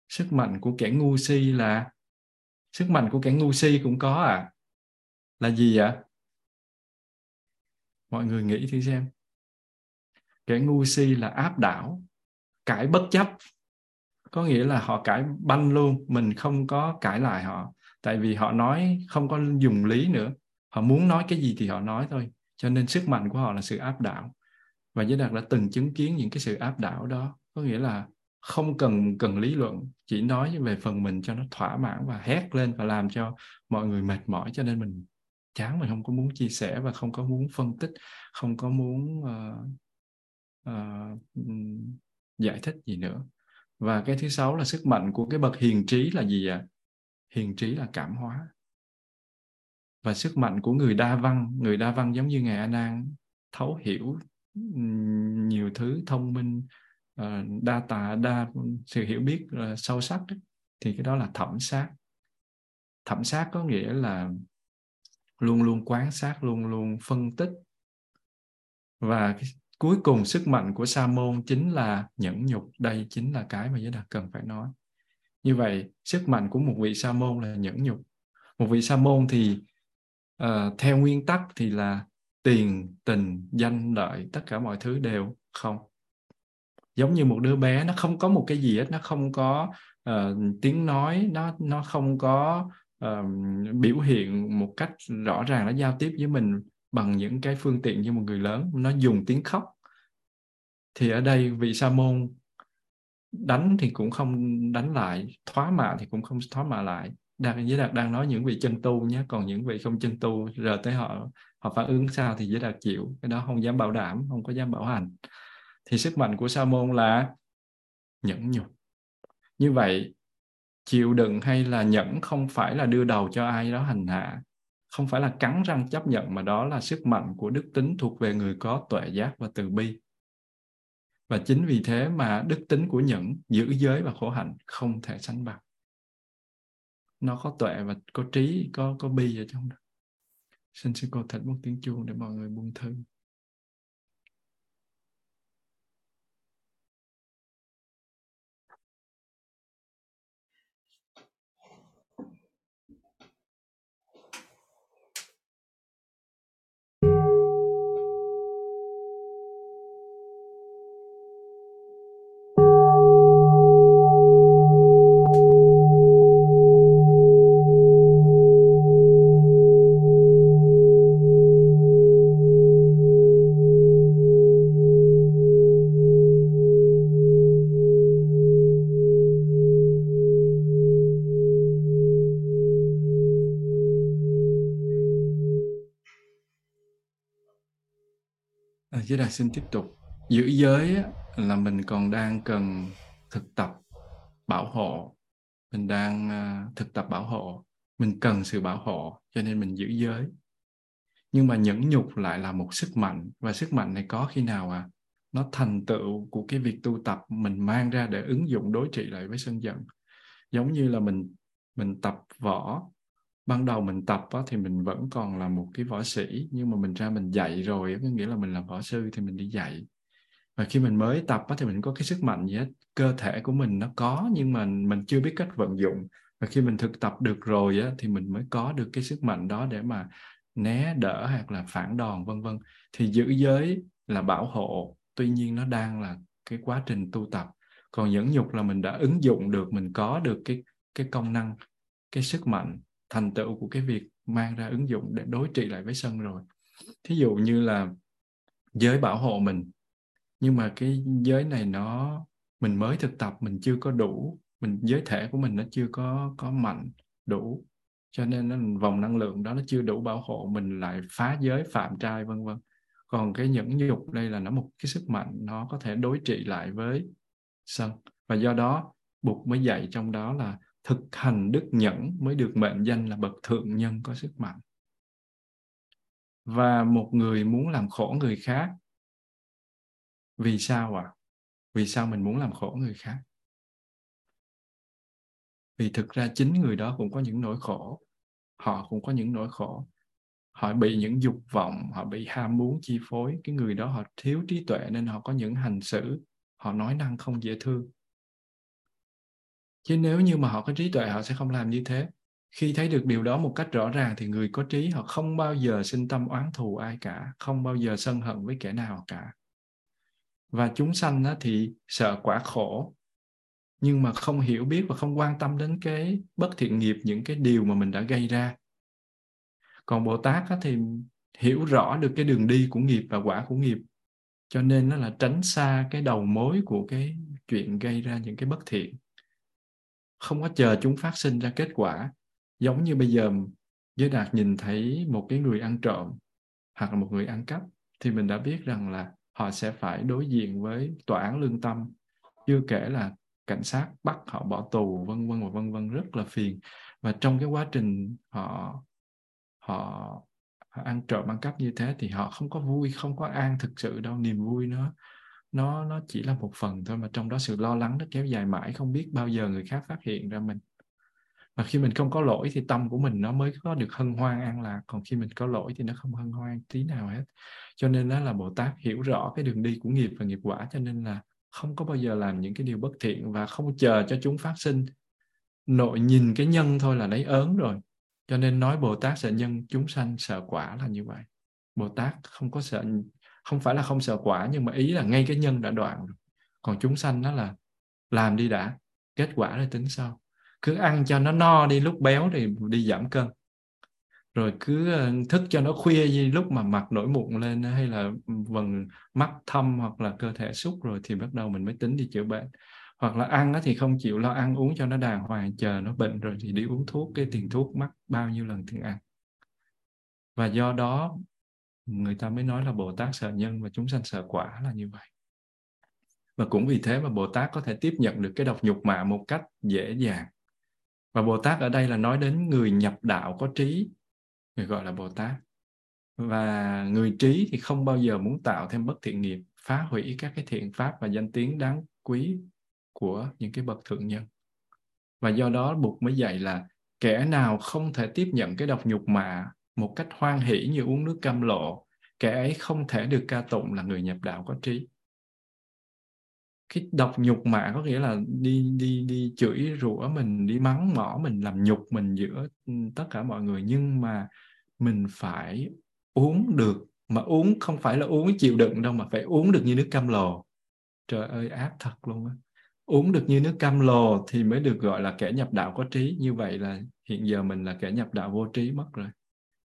Sức mạnh của kẻ ngu si là, sức mạnh của kẻ ngu si cũng có à. Là gì ạ mọi người nghĩ thử xem. Kẻ ngu si là áp đảo, cãi bất chấp. Có nghĩa là họ cãi banh luôn, mình không có cãi lại họ. Tại vì họ nói không có dùng lý nữa họ muốn nói cái gì thì họ nói thôi. Cho nên sức mạnh của họ là sự áp đảo. Và giới đạt đã từng chứng kiến những cái sự áp đảo đó. Có nghĩa là không cần cần lý luận chỉ nói về phần mình cho nó thỏa mãn và hét lên và làm cho mọi người mệt mỏi. Cho nên mình chán mình không có muốn chia sẻ và không có muốn phân tích không có muốn uh, uh, giải thích gì nữa. Và cái thứ sáu là sức mạnh của cái bậc hiền trí là gì ạ? À? hiền trí là cảm hóa và sức mạnh của người đa văn. Người đa văn giống như ngài a nan thấu hiểu nhiều thứ thông minh ờ, đa tà đa sự hiểu biết ờ, sâu sắc thì cái đó là thẩm sát. Thẩm sát có nghĩa là luôn luôn quan sát luôn luôn phân tích. Và cái, cuối cùng sức mạnh của sa môn chính là nhẫn nhục. Đây chính là cái mà giới đạt cần phải nói. Như vậy sức mạnh của một vị sa môn là nhẫn nhục. Một vị sa môn thì uh, theo nguyên tắc thì là tiền tình danh lợi tất cả mọi thứ đều không. Giống như một đứa bé nó không có một cái gì hết nó không có uh, tiếng nói nó nó không có uh, biểu hiện một cách rõ ràng nó giao tiếp với mình bằng những cái phương tiện như một người lớn. Nó dùng tiếng khóc. Thì ở đây vị sa môn đánh thì cũng không đánh lại thoá mạ thì cũng không thoá mạ lại đang giới đạt đang nói những vị chân tu nhé, còn những vị không chân tu rồi tới họ họ phản ứng sao thì giới đạt chịu, cái đó không dám bảo đảm, không có dám bảo hành. Thì sức mạnh của sa môn là nhẫn nhục. Như vậy, chịu đựng hay là nhẫn không phải là đưa đầu cho ai đó hành hạ. Không phải là cắn răng chấp nhận, mà đó là sức mạnh của đức tính thuộc về người có tuệ giác và từ bi. Và chính vì thế mà đức tính của nhẫn giữ giới và khổ hạnh không thể sánh bằng nó có tuệ và có trí, có có bi ở trong đó xin sư cô thỉnh một tiếng chuông để mọi người buông thư. Chứ Đạt xin tiếp tục. Giữ giới là mình còn đang cần thực tập bảo hộ. Mình đang à, thực tập bảo hộ. Mình cần sự bảo hộ, cho nên mình giữ giới. Nhưng mà nhẫn nhục lại là một sức mạnh. Và sức mạnh này có khi nào à? Nó thành tựu của cái việc tu tập mình mang ra để ứng dụng đối trị lại với sân giận. Giống như là mình mình tập võ ban đầu mình tập á, thì mình vẫn còn là một cái võ sĩ nhưng mà mình ra mình dạy rồi có nghĩa là mình là võ sư thì mình đi dạy. Và khi mình mới tập á, thì mình có cái sức mạnh gì hết cơ thể của mình nó có nhưng mà mình chưa biết cách vận dụng. Và khi mình thực tập được rồi á, thì mình mới có được cái sức mạnh đó để mà né đỡ hoặc là phản đòn vân vân. Thì giữ giới là bảo hộ tuy nhiên nó đang là cái quá trình tu tập. Còn nhẫn nhục là mình đã ứng dụng được mình có được cái cái công năng cái sức mạnh thành tựu của cái việc mang ra ứng dụng để đối trị lại với sân rồi. Thí dụ như là giới bảo hộ mình nhưng mà cái giới này nó mình mới thực tập mình chưa có đủ mình giới thể của mình nó chưa có có mạnh đủ. Cho nên nó, vòng năng lượng đó nó chưa đủ bảo hộ mình lại phá giới phạm trai vân vân. Còn cái nhẫn dục đây là nó một cái sức mạnh nó có thể đối trị lại với sân. Và do đó Bụt mới dạy trong đó là thực hành đức nhẫn mới được mệnh danh là bậc thượng nhân có sức mạnh. Và một người muốn làm khổ người khác, vì sao ạ? À? vì sao mình muốn làm khổ người khác? Vì thực ra chính người đó cũng có những nỗi khổ, họ cũng có những nỗi khổ. Họ bị những dục vọng, họ bị ham muốn chi phối, cái người đó họ thiếu trí tuệ nên họ có những hành xử, họ nói năng không dễ thương chứ nếu như mà họ có trí tuệ, họ sẽ không làm như thế. Khi thấy được điều đó một cách rõ ràng thì người có trí, họ không bao giờ sinh tâm oán thù ai cả, không bao giờ sân hận với kẻ nào cả. Và chúng sanh thì sợ quả khổ, nhưng mà không hiểu biết và không quan tâm đến cái bất thiện nghiệp, những cái điều mà mình đã gây ra. Còn bồ tát thì hiểu rõ được cái đường đi của nghiệp và quả của nghiệp. Cho nên nó là tránh xa cái đầu mối của cái chuyện gây ra những cái bất thiện không có chờ chúng phát sinh ra kết quả giống như bây giờ giới đạt nhìn thấy một cái người ăn trộm hoặc là một người ăn cắp thì mình đã biết rằng là họ sẽ phải đối diện với tòa án lương tâm chưa kể là cảnh sát bắt họ bỏ tù vân vân và vân vân rất là phiền. Và trong cái quá trình họ họ, ăn trộm ăn cắp như thế thì họ không có vui không có an thực sự đâu niềm vui nó nó nó chỉ là một phần thôi mà trong đó sự lo lắng nó kéo dài mãi, không biết bao giờ người khác phát hiện ra mình. Và khi mình không có lỗi thì tâm của mình nó mới có được hân hoan, an lạc. Còn khi mình có lỗi thì nó không hân hoan tí nào hết. Cho nên đó là bồ tát hiểu rõ cái đường đi của nghiệp và nghiệp quả, cho nên là không có bao giờ làm những cái điều bất thiện và không chờ cho chúng phát sinh. Nội nhìn cái nhân thôi là lấy ớn rồi. Cho nên nói bồ tát sợ nhân, chúng sanh sợ quả là như vậy. Bồ tát không có sợ không phải là không sợ quả, nhưng mà ý là ngay cái nhân đã đoạn rồi. Còn chúng sanh nó là làm đi đã, kết quả rồi tính sau. Cứ ăn cho nó no đi, lúc béo thì đi giảm cân. Rồi cứ ờ, thức cho nó khuya đi, lúc mà mặt nổi mụn lên hay là vần mắt thâm hoặc là cơ thể xúc rồi thì bắt đầu mình mới tính đi chữa bệnh. Hoặc là ăn thì không chịu lo ăn uống cho nó đàng hoàng, chờ nó bệnh rồi thì đi uống thuốc. Cái tiền thuốc mắc bao nhiêu lần tiền ăn. Và do đó người ta mới nói là Bồ Tát sợ nhân và chúng sanh sợ quả là như vậy. Và cũng vì thế mà Bồ Tát có thể tiếp nhận được cái độc nhục mạ một cách dễ dàng. Và Bồ Tát ở đây là nói đến người nhập đạo có trí, người gọi là Bồ Tát. Và người trí thì không bao giờ muốn tạo thêm bất thiện nghiệp, phá hủy các cái thiện pháp và danh tiếng đáng quý của những cái bậc thượng nhân. Và do đó Bụt mới dạy là kẻ nào không thể tiếp nhận cái độc nhục mạ một cách hoan hỷ như uống nước cam lộ, kẻ ấy không thể được ca tụng là người nhập đạo có trí. Cái độc nhục mạ có nghĩa là đi đi đi chửi rủa mình, đi mắng mỏ mình, làm nhục mình giữa tất cả mọi người. Nhưng mà mình phải uống được, mà uống không phải là uống chịu đựng đâu, mà phải uống được như nước cam lồ trời ơi, ác thật luôn á. Uống được như nước cam lồ thì mới được gọi là kẻ nhập đạo có trí. Như vậy là hiện giờ mình là kẻ nhập đạo vô trí mất rồi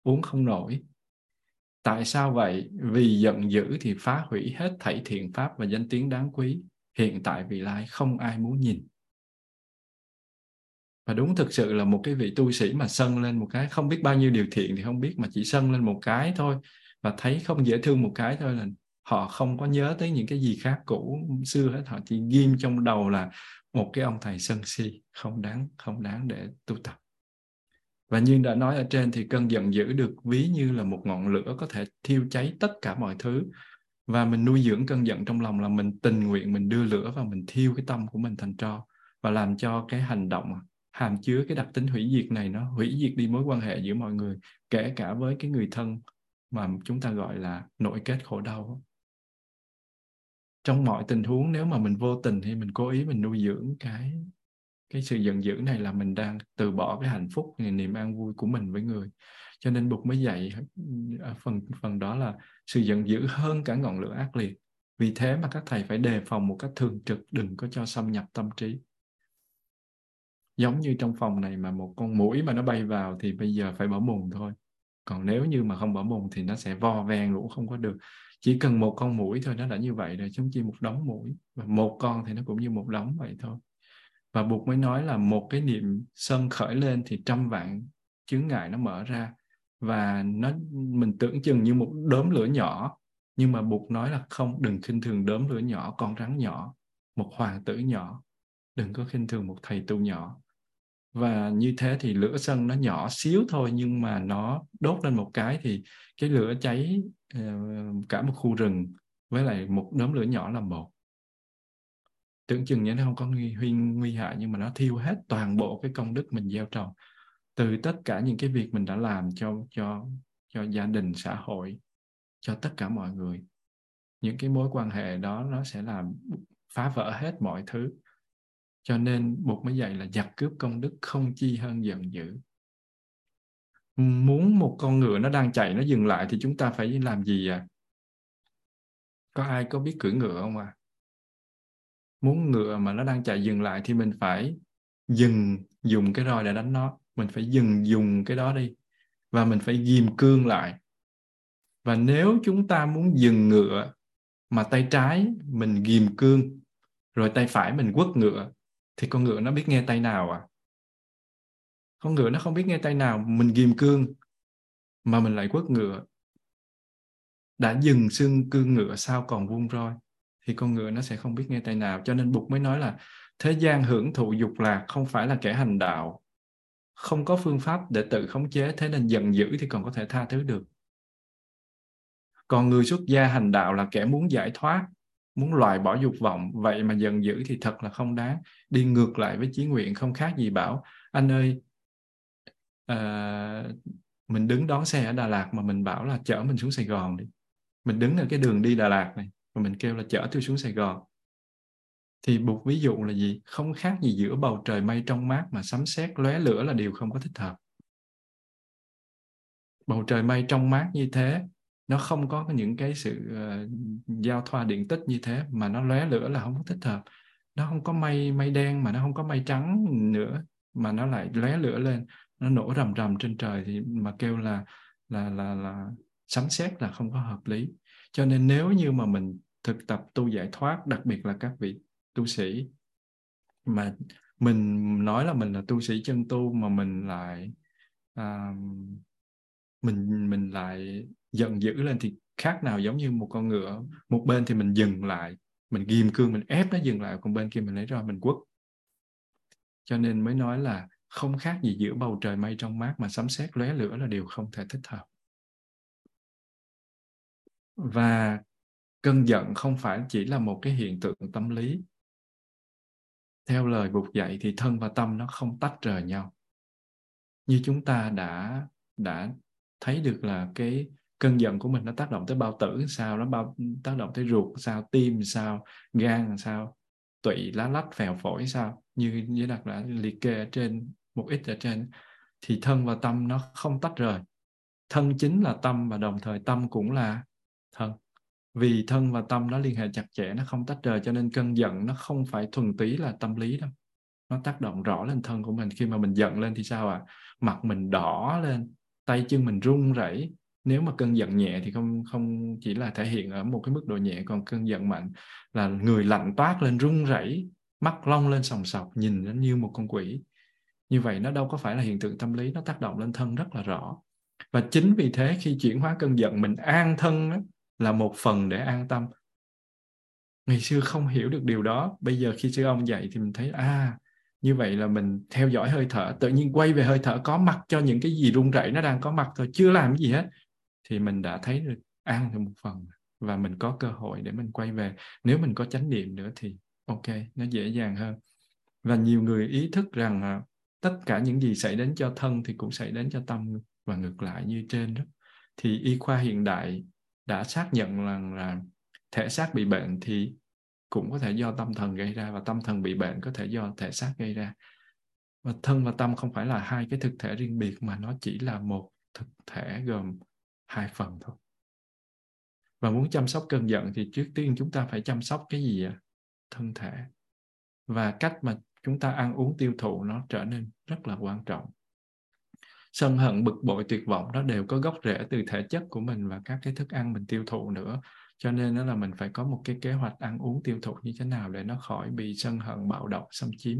uống không nổi. Tại sao vậy? Vì giận dữ thì phá hủy hết thảy thiện pháp và danh tiếng đáng quý. Hiện tại vị lai không ai muốn nhìn. Và đúng thực sự là một cái vị tu sĩ mà sân lên một cái, không biết bao nhiêu điều thiện thì không biết, mà chỉ sân lên một cái thôi. Và thấy không dễ thương một cái thôi là họ không có nhớ tới những cái gì khác cũ xưa hết. Họ chỉ ghim trong đầu là một cái ông thầy sân si, không đáng không đáng để tu tập và như đã nói ở trên thì cơn giận dữ được ví như là một ngọn lửa có thể thiêu cháy tất cả mọi thứ. Và mình nuôi dưỡng cơn giận trong lòng là mình tình nguyện, mình đưa lửa và mình thiêu cái tâm của mình thành tro và làm cho cái hành động hàm chứa cái đặc tính hủy diệt này nó hủy diệt đi mối quan hệ giữa mọi người, kể cả với cái người thân mà chúng ta gọi là nội kết khổ đau. Trong mọi tình huống, nếu mà mình vô tình thì mình cố ý mình nuôi dưỡng cái cái sự giận dữ này là mình đang từ bỏ cái hạnh phúc niềm an vui của mình với người. Cho nên Bụt mới dạy ở phần phần đó là sự giận dữ hơn cả ngọn lửa ác liệt. Vì thế mà các thầy phải đề phòng một cách thường trực, đừng có cho xâm nhập tâm trí. Giống như trong phòng này mà một con mũi mà nó bay vào thì bây giờ phải bỏ mùng thôi. Còn nếu như mà không bỏ mùng thì nó sẽ vo ve ngủ không có được. Chỉ cần một con mũi thôi, nó đã như vậy rồi, chúng chi một đống mũi. Và một con thì nó cũng như một đống vậy thôi và buộc mới nói là một cái niệm sân khởi lên thì trăm vạn chướng ngại nó mở ra. Và nó, mình tưởng chừng như một đốm lửa nhỏ. Nhưng mà buộc nói là không, đừng khinh thường đốm lửa nhỏ, con rắn nhỏ, một hoàng tử nhỏ. Đừng có khinh thường một thầy tu nhỏ. Và như thế thì lửa sân nó nhỏ xíu thôi, nhưng mà nó đốt lên một cái thì cái lửa cháy ờ, cả một khu rừng với lại một đốm lửa nhỏ là một tưởng chừng như nó không có nguy, nguy, nguy hại nhưng mà nó thiêu hết toàn bộ cái công đức mình gieo trồng. Từ tất cả những cái việc mình đã làm cho cho cho gia đình xã hội cho tất cả mọi người những cái mối quan hệ đó nó sẽ làm phá vỡ hết mọi thứ. Cho nên buộc mới dạy là giặc cướp công đức không chi hơn giận dữ. Muốn một con ngựa nó đang chạy nó dừng lại thì chúng ta phải làm gì à? Có ai có biết cưỡi ngựa không à? Muốn ngựa mà nó đang chạy dừng lại thì mình phải dừng dùng cái roi để đánh nó. Mình phải dừng dùng cái đó đi. Và mình phải ghim cương lại. Và nếu chúng ta muốn dừng ngựa mà tay trái mình ghim cương, rồi tay phải mình quất ngựa, thì con ngựa nó biết nghe tay nào à? Con ngựa nó không biết nghe tay nào, mình ghim cương mà mình lại quất ngựa. Đã dừng xương cương ngựa sao còn vung roi? Thì con người nó sẽ không biết nghe tay nào. Cho nên bụt mới nói là thế gian hưởng thụ dục lạc không phải là kẻ hành đạo. Không có phương pháp để tự khống chế thế nên giận dữ thì còn có thể tha thứ được. Còn người xuất gia hành đạo là kẻ muốn giải thoát muốn loại bỏ dục vọng vậy mà giận dữ thì thật là không đáng. Đi ngược lại với chí nguyện không khác gì bảo anh ơi à, mình đứng đón xe ở Đà Lạt mà mình bảo là chở mình xuống Sài Gòn đi. Mình đứng ở cái đường đi Đà Lạt này và mình kêu là chở tôi xuống Sài Gòn. Thì buộc ví dụ là gì? Không khác gì giữa bầu trời mây trong mát mà sấm sét lóe lửa là điều không có thích hợp. Bầu trời mây trong mát như thế nó không có những cái sự uh, giao thoa điện tích như thế mà nó lóe lửa là không có thích hợp. Nó không có mây mây đen mà nó không có mây trắng nữa mà nó lại lóe lửa lên nó nổ rầm rầm trên trời thì mà kêu là là là là sấm sét là không có hợp lý. Cho nên nếu như mà mình thực tập tu giải thoát đặc biệt là các vị tu sĩ. Mà mình nói là mình là tu sĩ chân tu mà mình lại à, mình mình lại giận dữ lên thì khác nào giống như một con ngựa. Một bên thì mình dừng lại mình ghim cương mình ép nó dừng lại còn bên kia mình lấy roi mình quất. Cho nên mới nói là không khác gì giữa bầu trời mây trong mát mà sấm sét lóe lửa là điều không thể thích hợp. Và cơn giận không phải chỉ là một cái hiện tượng tâm lý. Theo lời Bụt dạy thì thân và tâm nó không tách rời nhau. Như chúng ta đã đã thấy được là cái cơn giận của mình nó tác động tới bao tử, sao nó bao, tác động tới ruột, sao tim, sao gan, sao tụy, lá lách, phèo phổi, sao như như đặt đã liệt kê ở trên một ít ở trên, thì thân và tâm nó không tách rời. Thân chính là tâm và đồng thời tâm cũng là thân vì thân và tâm nó liên hệ chặt chẽ nó không tách rời cho nên cơn giận nó không phải thuần túy là tâm lý đâu. Nó tác động rõ lên thân của mình. Khi mà mình giận lên thì sao ạ? À? mặt mình đỏ lên tay chân mình run rẩy. Nếu mà cơn giận nhẹ thì không không chỉ là thể hiện ở một cái mức độ nhẹ còn cơn giận mạnh là người lạnh toát lên run rẩy mắt long lên sòng sọc nhìn nó như một con quỷ. Như vậy nó đâu có phải là hiện tượng tâm lý nó tác động lên thân rất là rõ. Và chính vì thế khi chuyển hóa cơn giận mình an thân đó, là một phần để an tâm. Ngày xưa không hiểu được điều đó. Bây giờ khi sư ông dạy thì mình thấy à như vậy là mình theo dõi hơi thở. Tự nhiên quay về hơi thở, có mặt cho những cái gì run rẩy, nó đang có mặt thôi, chưa làm cái gì hết. Thì mình đã thấy được an được một phần và mình có cơ hội để mình quay về. Nếu mình có chánh niệm nữa thì ok, nó dễ dàng hơn. Và nhiều người ý thức rằng à, tất cả những gì xảy đến cho thân thì cũng xảy đến cho tâm và ngược lại như trên đó. Thì y khoa hiện đại đã xác nhận rằng là thể xác bị bệnh thì cũng có thể do tâm thần gây ra và tâm thần bị bệnh có thể do thể xác gây ra. Và thân và tâm không phải là hai cái thực thể riêng biệt mà nó chỉ là một thực thể gồm hai phần thôi. Và muốn chăm sóc cơn giận thì trước tiên chúng ta phải chăm sóc cái gì ạ? Thân thể. Và cách mà chúng ta ăn uống tiêu thụ nó trở nên rất là quan trọng sân hận bực bội tuyệt vọng đó đều có gốc rễ từ thể chất của mình và các cái thức ăn mình tiêu thụ nữa. Cho nên đó là mình phải có một cái kế hoạch ăn uống tiêu thụ như thế nào để nó khỏi bị sân hận bạo động xâm chiếm.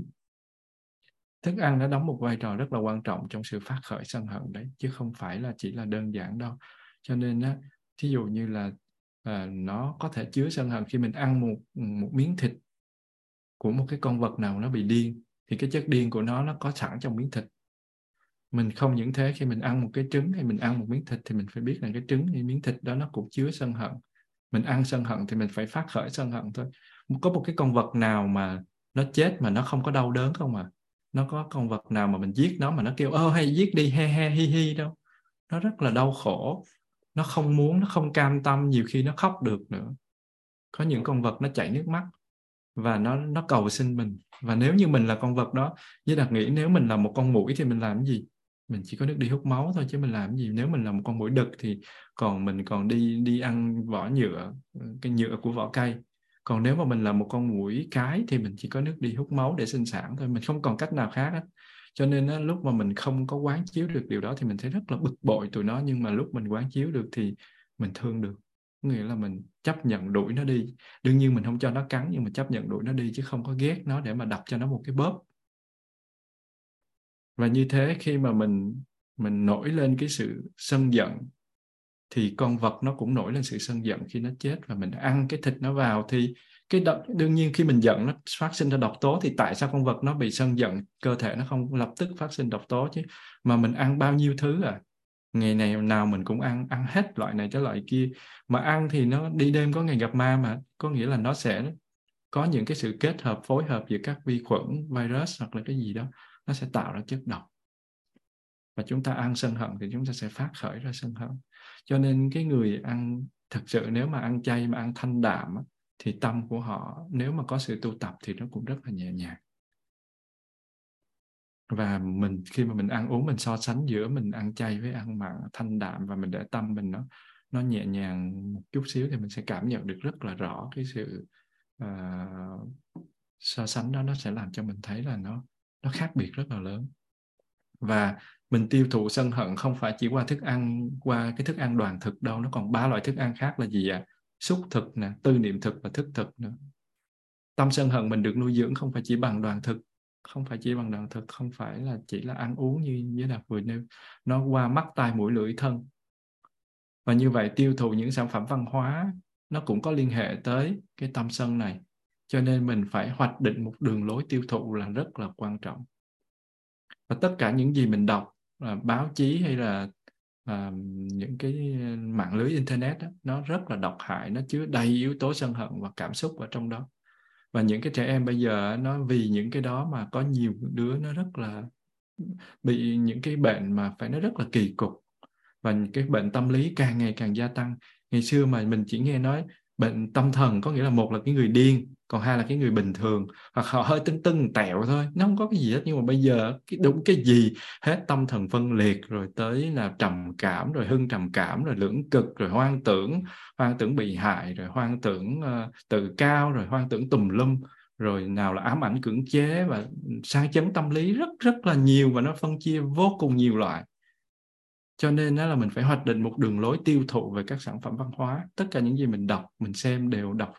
Thức ăn nó đóng một vai trò rất là quan trọng trong sự phát khởi sân hận đấy chứ không phải là chỉ là đơn giản đâu. Cho nên á thí dụ như là à, nó có thể chứa sân hận khi mình ăn một một miếng thịt của một cái con vật nào nó bị điên thì cái chất điên của nó nó có sẵn trong miếng thịt mình không những thế, khi mình ăn một cái trứng hay mình ăn một miếng thịt thì mình phải biết là cái trứng hay miếng thịt đó nó cũng chứa sân hận. Mình ăn sân hận thì mình phải phát khởi sân hận thôi. Có một cái con vật nào mà nó chết mà nó không có đau đớn không à? Nó có con vật nào mà mình giết nó mà nó kêu, ơ, hay giết đi, he he, hi hi đâu? Nó rất là đau khổ. Nó không muốn, nó không cam tâm, nhiều khi nó khóc được nữa. Có những con vật nó chảy nước mắt và nó nó cầu xin mình. Và nếu như mình là con vật đó, với đặc nghĩ nếu mình là một con mũi thì mình làm cái gì? Mình chỉ có nước đi hút máu thôi chứ mình làm gì. Nếu mình là một con mũi đực thì còn mình còn đi đi ăn vỏ nhựa ờ, cái nhựa của vỏ cây. Còn nếu mà mình là một con mũi cái thì mình chỉ có nước đi hút máu để sinh sản thôi mình không còn cách nào khác hết cho nên á, lúc mà mình không có quán chiếu được điều đó thì mình thấy rất là bực bội tụi nó nhưng mà lúc mình quán chiếu được thì mình thương được. Nghĩa là mình chấp nhận đuổi nó đi. Đương nhiên mình không cho nó cắn nhưng mà chấp nhận đuổi nó đi chứ không có ghét nó để mà đập cho nó một cái bóp và như thế khi mà mình mình nổi lên cái sự sân giận thì con vật nó cũng nổi lên sự sân giận khi nó chết và mình ăn cái thịt nó vào. Thì cái độc, đương nhiên khi mình giận nó phát sinh ra độc tố thì tại sao con vật nó bị sân giận? Cơ thể nó không lập tức phát sinh độc tố chứ. Mà mình ăn bao nhiêu thứ à? Ngày này nào mình cũng ăn ăn hết loại này tới loại kia. Mà ăn thì nó đi đêm có ngày gặp ma mà có nghĩa là nó sẽ có những cái sự kết hợp phối hợp giữa các vi khuẩn virus hoặc là cái gì đó nó sẽ tạo ra chất độc. Và chúng ta ăn sân hận thì chúng ta sẽ phát khởi ra sân hận. Cho nên cái người ăn thực sự nếu mà ăn chay mà ăn thanh đạm thì tâm của họ nếu mà có sự tu tập thì nó cũng rất là nhẹ nhàng. Và mình khi mà mình ăn uống mình so sánh giữa mình ăn chay với ăn mặn thanh đạm và mình để tâm mình nó nó nhẹ nhàng một chút xíu thì mình sẽ cảm nhận được rất là rõ cái sự uh, so sánh đó nó sẽ làm cho mình thấy là nó nó khác biệt rất là lớn. Và mình tiêu thụ sân hận không phải chỉ qua thức ăn, qua cái thức ăn đoàn thực đâu, nó còn ba loại thức ăn khác là gì ạ? À? xúc thực nè, tư niệm thực và thức thực nữa. Tâm sân hận mình được nuôi dưỡng không phải chỉ bằng đoàn thực, không phải chỉ bằng đoàn thực, không phải là chỉ là ăn uống như như đạt vừa nêu. Nó qua mắt tai mũi lưỡi thân. Và như vậy tiêu thụ những sản phẩm văn hóa, nó cũng có liên hệ tới cái tâm sân này cho nên mình phải hoạch định một đường lối tiêu thụ là rất là quan trọng. Và tất cả những gì mình đọc là báo chí hay là à, những cái mạng lưới internet đó, nó rất là độc hại nó chứa đầy yếu tố sân hận và cảm xúc ở trong đó. Và những cái trẻ em bây giờ nó vì những cái đó mà có nhiều đứa nó rất là bị những cái bệnh mà phải nó rất là kỳ cục. Và cái bệnh tâm lý càng ngày càng gia tăng. Ngày xưa mà mình chỉ nghe nói bệnh tâm thần có nghĩa là một là cái người điên còn hai là cái người bình thường. Hoặc họ hơi tưng tưng tẹo thôi nó không có cái gì hết. Nhưng mà bây giờ cái đúng cái gì? Hết tâm thần phân liệt rồi tới là trầm cảm rồi hưng trầm cảm rồi lưỡng cực rồi hoang tưởng. Hoang tưởng bị hại rồi hoang tưởng uh, tự cao rồi hoang tưởng tùm lum. Rồi nào là ám ảnh cưỡng chế và sang chấn tâm lý rất rất là nhiều và nó phân chia vô cùng nhiều loại cho nên đó là mình phải hoạch định một đường lối tiêu thụ về các sản phẩm văn hóa. Tất cả những gì mình đọc, mình xem đều đọc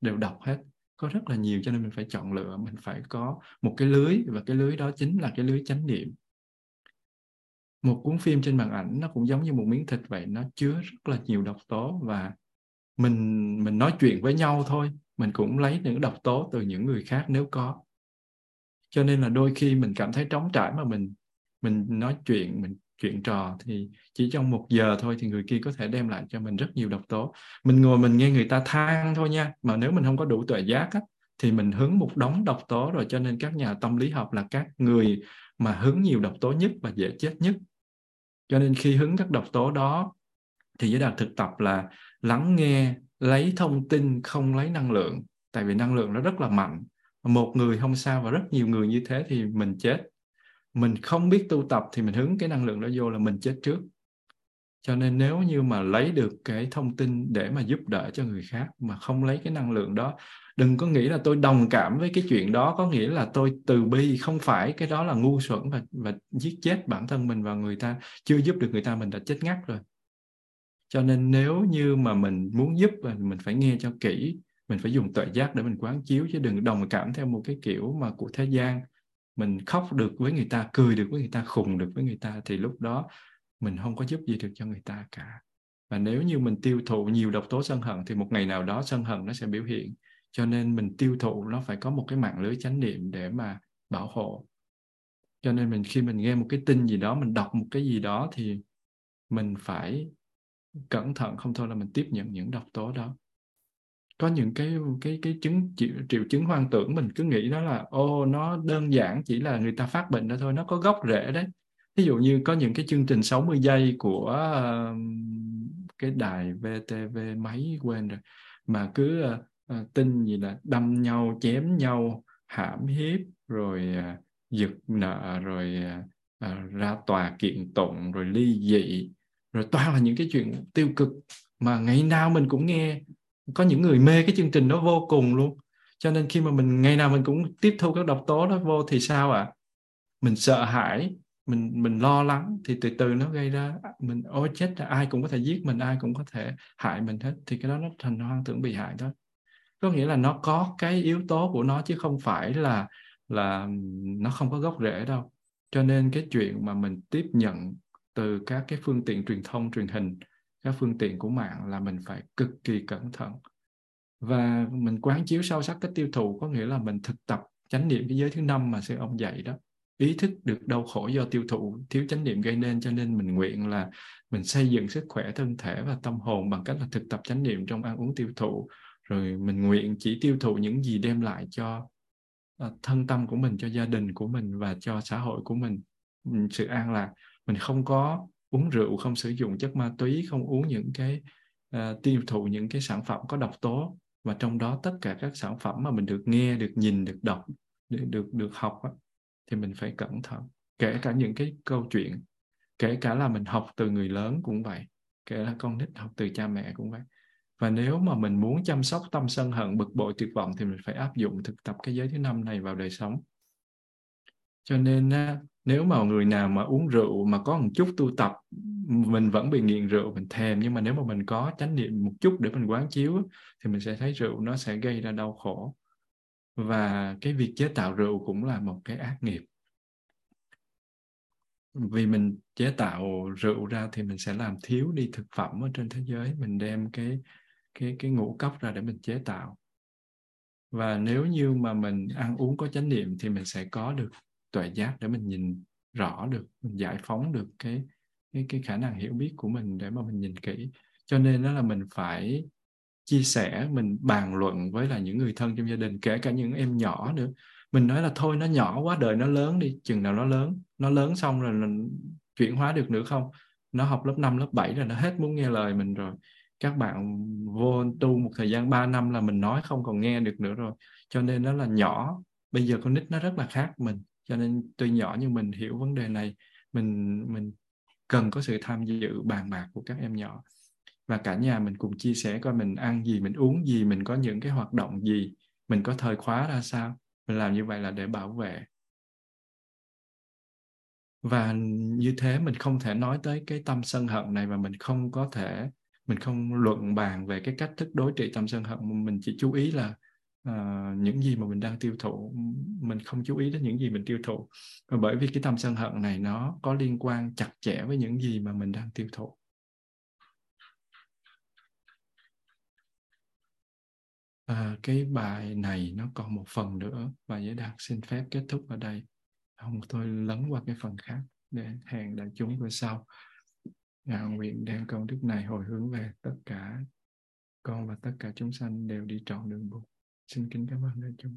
đều đọc hết. Có rất là nhiều cho nên mình phải chọn lựa. Mình phải có một cái lưới và cái lưới đó chính là cái lưới chánh niệm. Một cuốn phim trên màn ảnh nó cũng giống như một miếng thịt vậy, nó chứa rất là nhiều độc tố và mình mình nói chuyện với nhau thôi. Mình cũng lấy những độc tố từ những người khác nếu có. Cho nên là đôi khi mình cảm thấy trống trải mà mình mình nói chuyện, mình chuyện trò thì chỉ trong một giờ thôi thì người kia có thể đem lại cho mình rất nhiều độc tố. Mình ngồi mình nghe người ta than thôi nha mà nếu mình không có đủ tuệ giác á, thì mình hứng một đống độc tố rồi cho nên các nhà tâm lý học là các người mà hứng nhiều độc tố nhất và dễ chết nhất. Cho nên khi hứng các độc tố đó thì giới đạt thực tập là lắng nghe lấy thông tin không lấy năng lượng. Tại vì năng lượng nó rất là mạnh. Một người không sao và rất nhiều người như thế thì mình chết mình không biết tu tập thì mình hứng cái năng lượng đó vô là mình chết trước. Cho nên nếu như mà lấy được cái thông tin để mà giúp đỡ cho người khác mà không lấy cái năng lượng đó, đừng có nghĩ là tôi đồng cảm với cái chuyện đó, có nghĩa là tôi từ bi, không phải cái đó là ngu xuẩn và và giết chết bản thân mình và người ta, chưa giúp được người ta mình đã chết ngắt rồi. Cho nên nếu như mà mình muốn giúp và mình phải nghe cho kỹ, mình phải dùng tuệ giác để mình quán chiếu chứ đừng đồng cảm theo một cái kiểu mà của thế gian mình khóc được với người ta, cười được với người ta, khùng được với người ta thì lúc đó mình không có giúp gì được cho người ta cả. Và nếu như mình tiêu thụ nhiều độc tố sân hận thì một ngày nào đó sân hận nó sẽ biểu hiện. Cho nên mình tiêu thụ nó phải có một cái mạng lưới chánh niệm để mà bảo hộ. Cho nên mình, khi mình nghe một cái tin gì đó, mình đọc một cái gì đó thì mình phải cẩn thận, không thôi là mình tiếp nhận những độc tố đó có những cái cái cái chứng triệu, triệu chứng hoang tưởng mình cứ nghĩ đó là ô nó đơn giản chỉ là người ta phát bệnh đó thôi nó có gốc rễ đấy. Ví dụ như có những cái chương trình 60 giây của uh, cái đài VTV mấy quên rồi mà cứ uh, uh, tin gì là đâm nhau chém nhau hãm hiếp rồi uh, giật nợ rồi uh, ra tòa kiện tụng rồi ly dị rồi toàn là những cái chuyện tiêu cực mà ngày nào mình cũng nghe có những người mê cái chương trình đó vô cùng luôn. Cho nên khi mà mình, ngày nào mình cũng tiếp thu các độc tố đó vô thì sao ạ? À? mình sợ hãi, mình mình lo lắng thì từ từ nó gây ra mình, ôi chết là ai cũng có thể giết mình, ai cũng có thể hại mình hết. Thì cái đó nó thành hoang tưởng bị hại đó có nghĩa là nó có cái yếu tố của nó chứ không phải là là nó không có gốc rễ đâu. Cho nên cái chuyện mà mình tiếp nhận từ các cái phương tiện truyền thông, truyền hình các phương tiện của mạng là mình phải cực kỳ cẩn thận. Và mình quán chiếu sâu sắc cái tiêu thụ, có nghĩa là mình thực tập chánh niệm cái giới thứ năm mà sư ông dạy đó. Ý thức được đau khổ do tiêu thụ, thiếu chánh niệm gây nên cho nên mình nguyện là mình xây dựng sức khỏe thân thể và tâm hồn bằng cách là thực tập chánh niệm trong ăn uống tiêu thụ. Rồi mình nguyện chỉ tiêu thụ những gì đem lại cho ờ, thân tâm của mình, cho gia đình của mình và cho xã hội của mình. Sự an lạc, mình không có uống rượu không sử dụng chất ma túy không uống những cái uh, tiêu thụ những cái sản phẩm có độc tố. Và trong đó tất cả các sản phẩm mà mình được nghe được nhìn được đọc được được, được học á, thì mình phải cẩn thận. Kể cả những cái câu chuyện kể cả là mình học từ người lớn cũng vậy kể là con nít học từ cha mẹ cũng vậy. Và nếu mà mình muốn chăm sóc tâm sân hận bực bội tuyệt vọng thì mình phải áp dụng thực tập cái giới thứ năm này vào đời sống. Cho nên nếu mà người nào mà uống rượu mà có một chút tu tập, mình vẫn bị nghiện rượu, mình thèm. Nhưng mà nếu mà mình có chánh niệm một chút để mình quán chiếu thì mình sẽ thấy rượu nó sẽ gây ra đau khổ. Và cái việc chế tạo rượu cũng là một cái ác nghiệp. Vì mình chế tạo rượu ra thì mình sẽ làm thiếu đi thực phẩm ở trên thế giới. Mình đem cái cái cái ngũ cốc ra để mình chế tạo. Và nếu như mà mình ăn uống có chánh niệm thì mình sẽ có được tuệ giác để mình nhìn rõ được mình giải phóng được cái cái cái khả năng hiểu biết của mình để mà mình nhìn kỹ. Cho nên đó là mình phải chia sẻ mình bàn luận với là những người thân trong gia đình kể cả những em nhỏ nữa. Mình nói là thôi nó nhỏ quá đời nó lớn đi chừng nào nó lớn nó lớn xong rồi mình chuyển hóa được nữa không? Nó học lớp 5, lớp 7 rồi nó hết muốn nghe lời mình rồi. Các bạn vô tu một thời gian 3 năm là mình nói không còn nghe được nữa rồi. Cho nên nó là nhỏ bây giờ con nít nó rất là khác mình cho nên tuy nhỏ nhưng mình hiểu vấn đề này. Mình mình cần có sự tham dự bàn bạc của các em nhỏ. Và cả nhà mình cùng chia sẻ coi mình ăn gì, mình uống gì, mình có những cái hoạt động gì, mình có thời khóa ra sao. Mình làm như vậy là để bảo vệ. Và như thế mình không thể nói tới cái tâm sân hận này và mình không có thể, mình không luận bàn về cái cách thức đối trị tâm sân hận. Mình chỉ chú ý là uh, những gì mà mình đang tiêu thụ mình không chú ý đến những gì mình tiêu thụ. Và bởi vì cái tâm sân hận này nó có liên quan chặt chẽ với những gì mà mình đang tiêu thụ. À, cái bài này nó còn một phần nữa. Và giới đạt xin phép kết thúc ở đây. Không tôi lấn qua cái phần khác để hẹn đại chúng bữa sau. Ngạo nguyện đem công đức này hồi hướng về tất cả con và tất cả chúng sanh đều đi trọn đường Bụt. Xin kính cảm ơn đại chúng.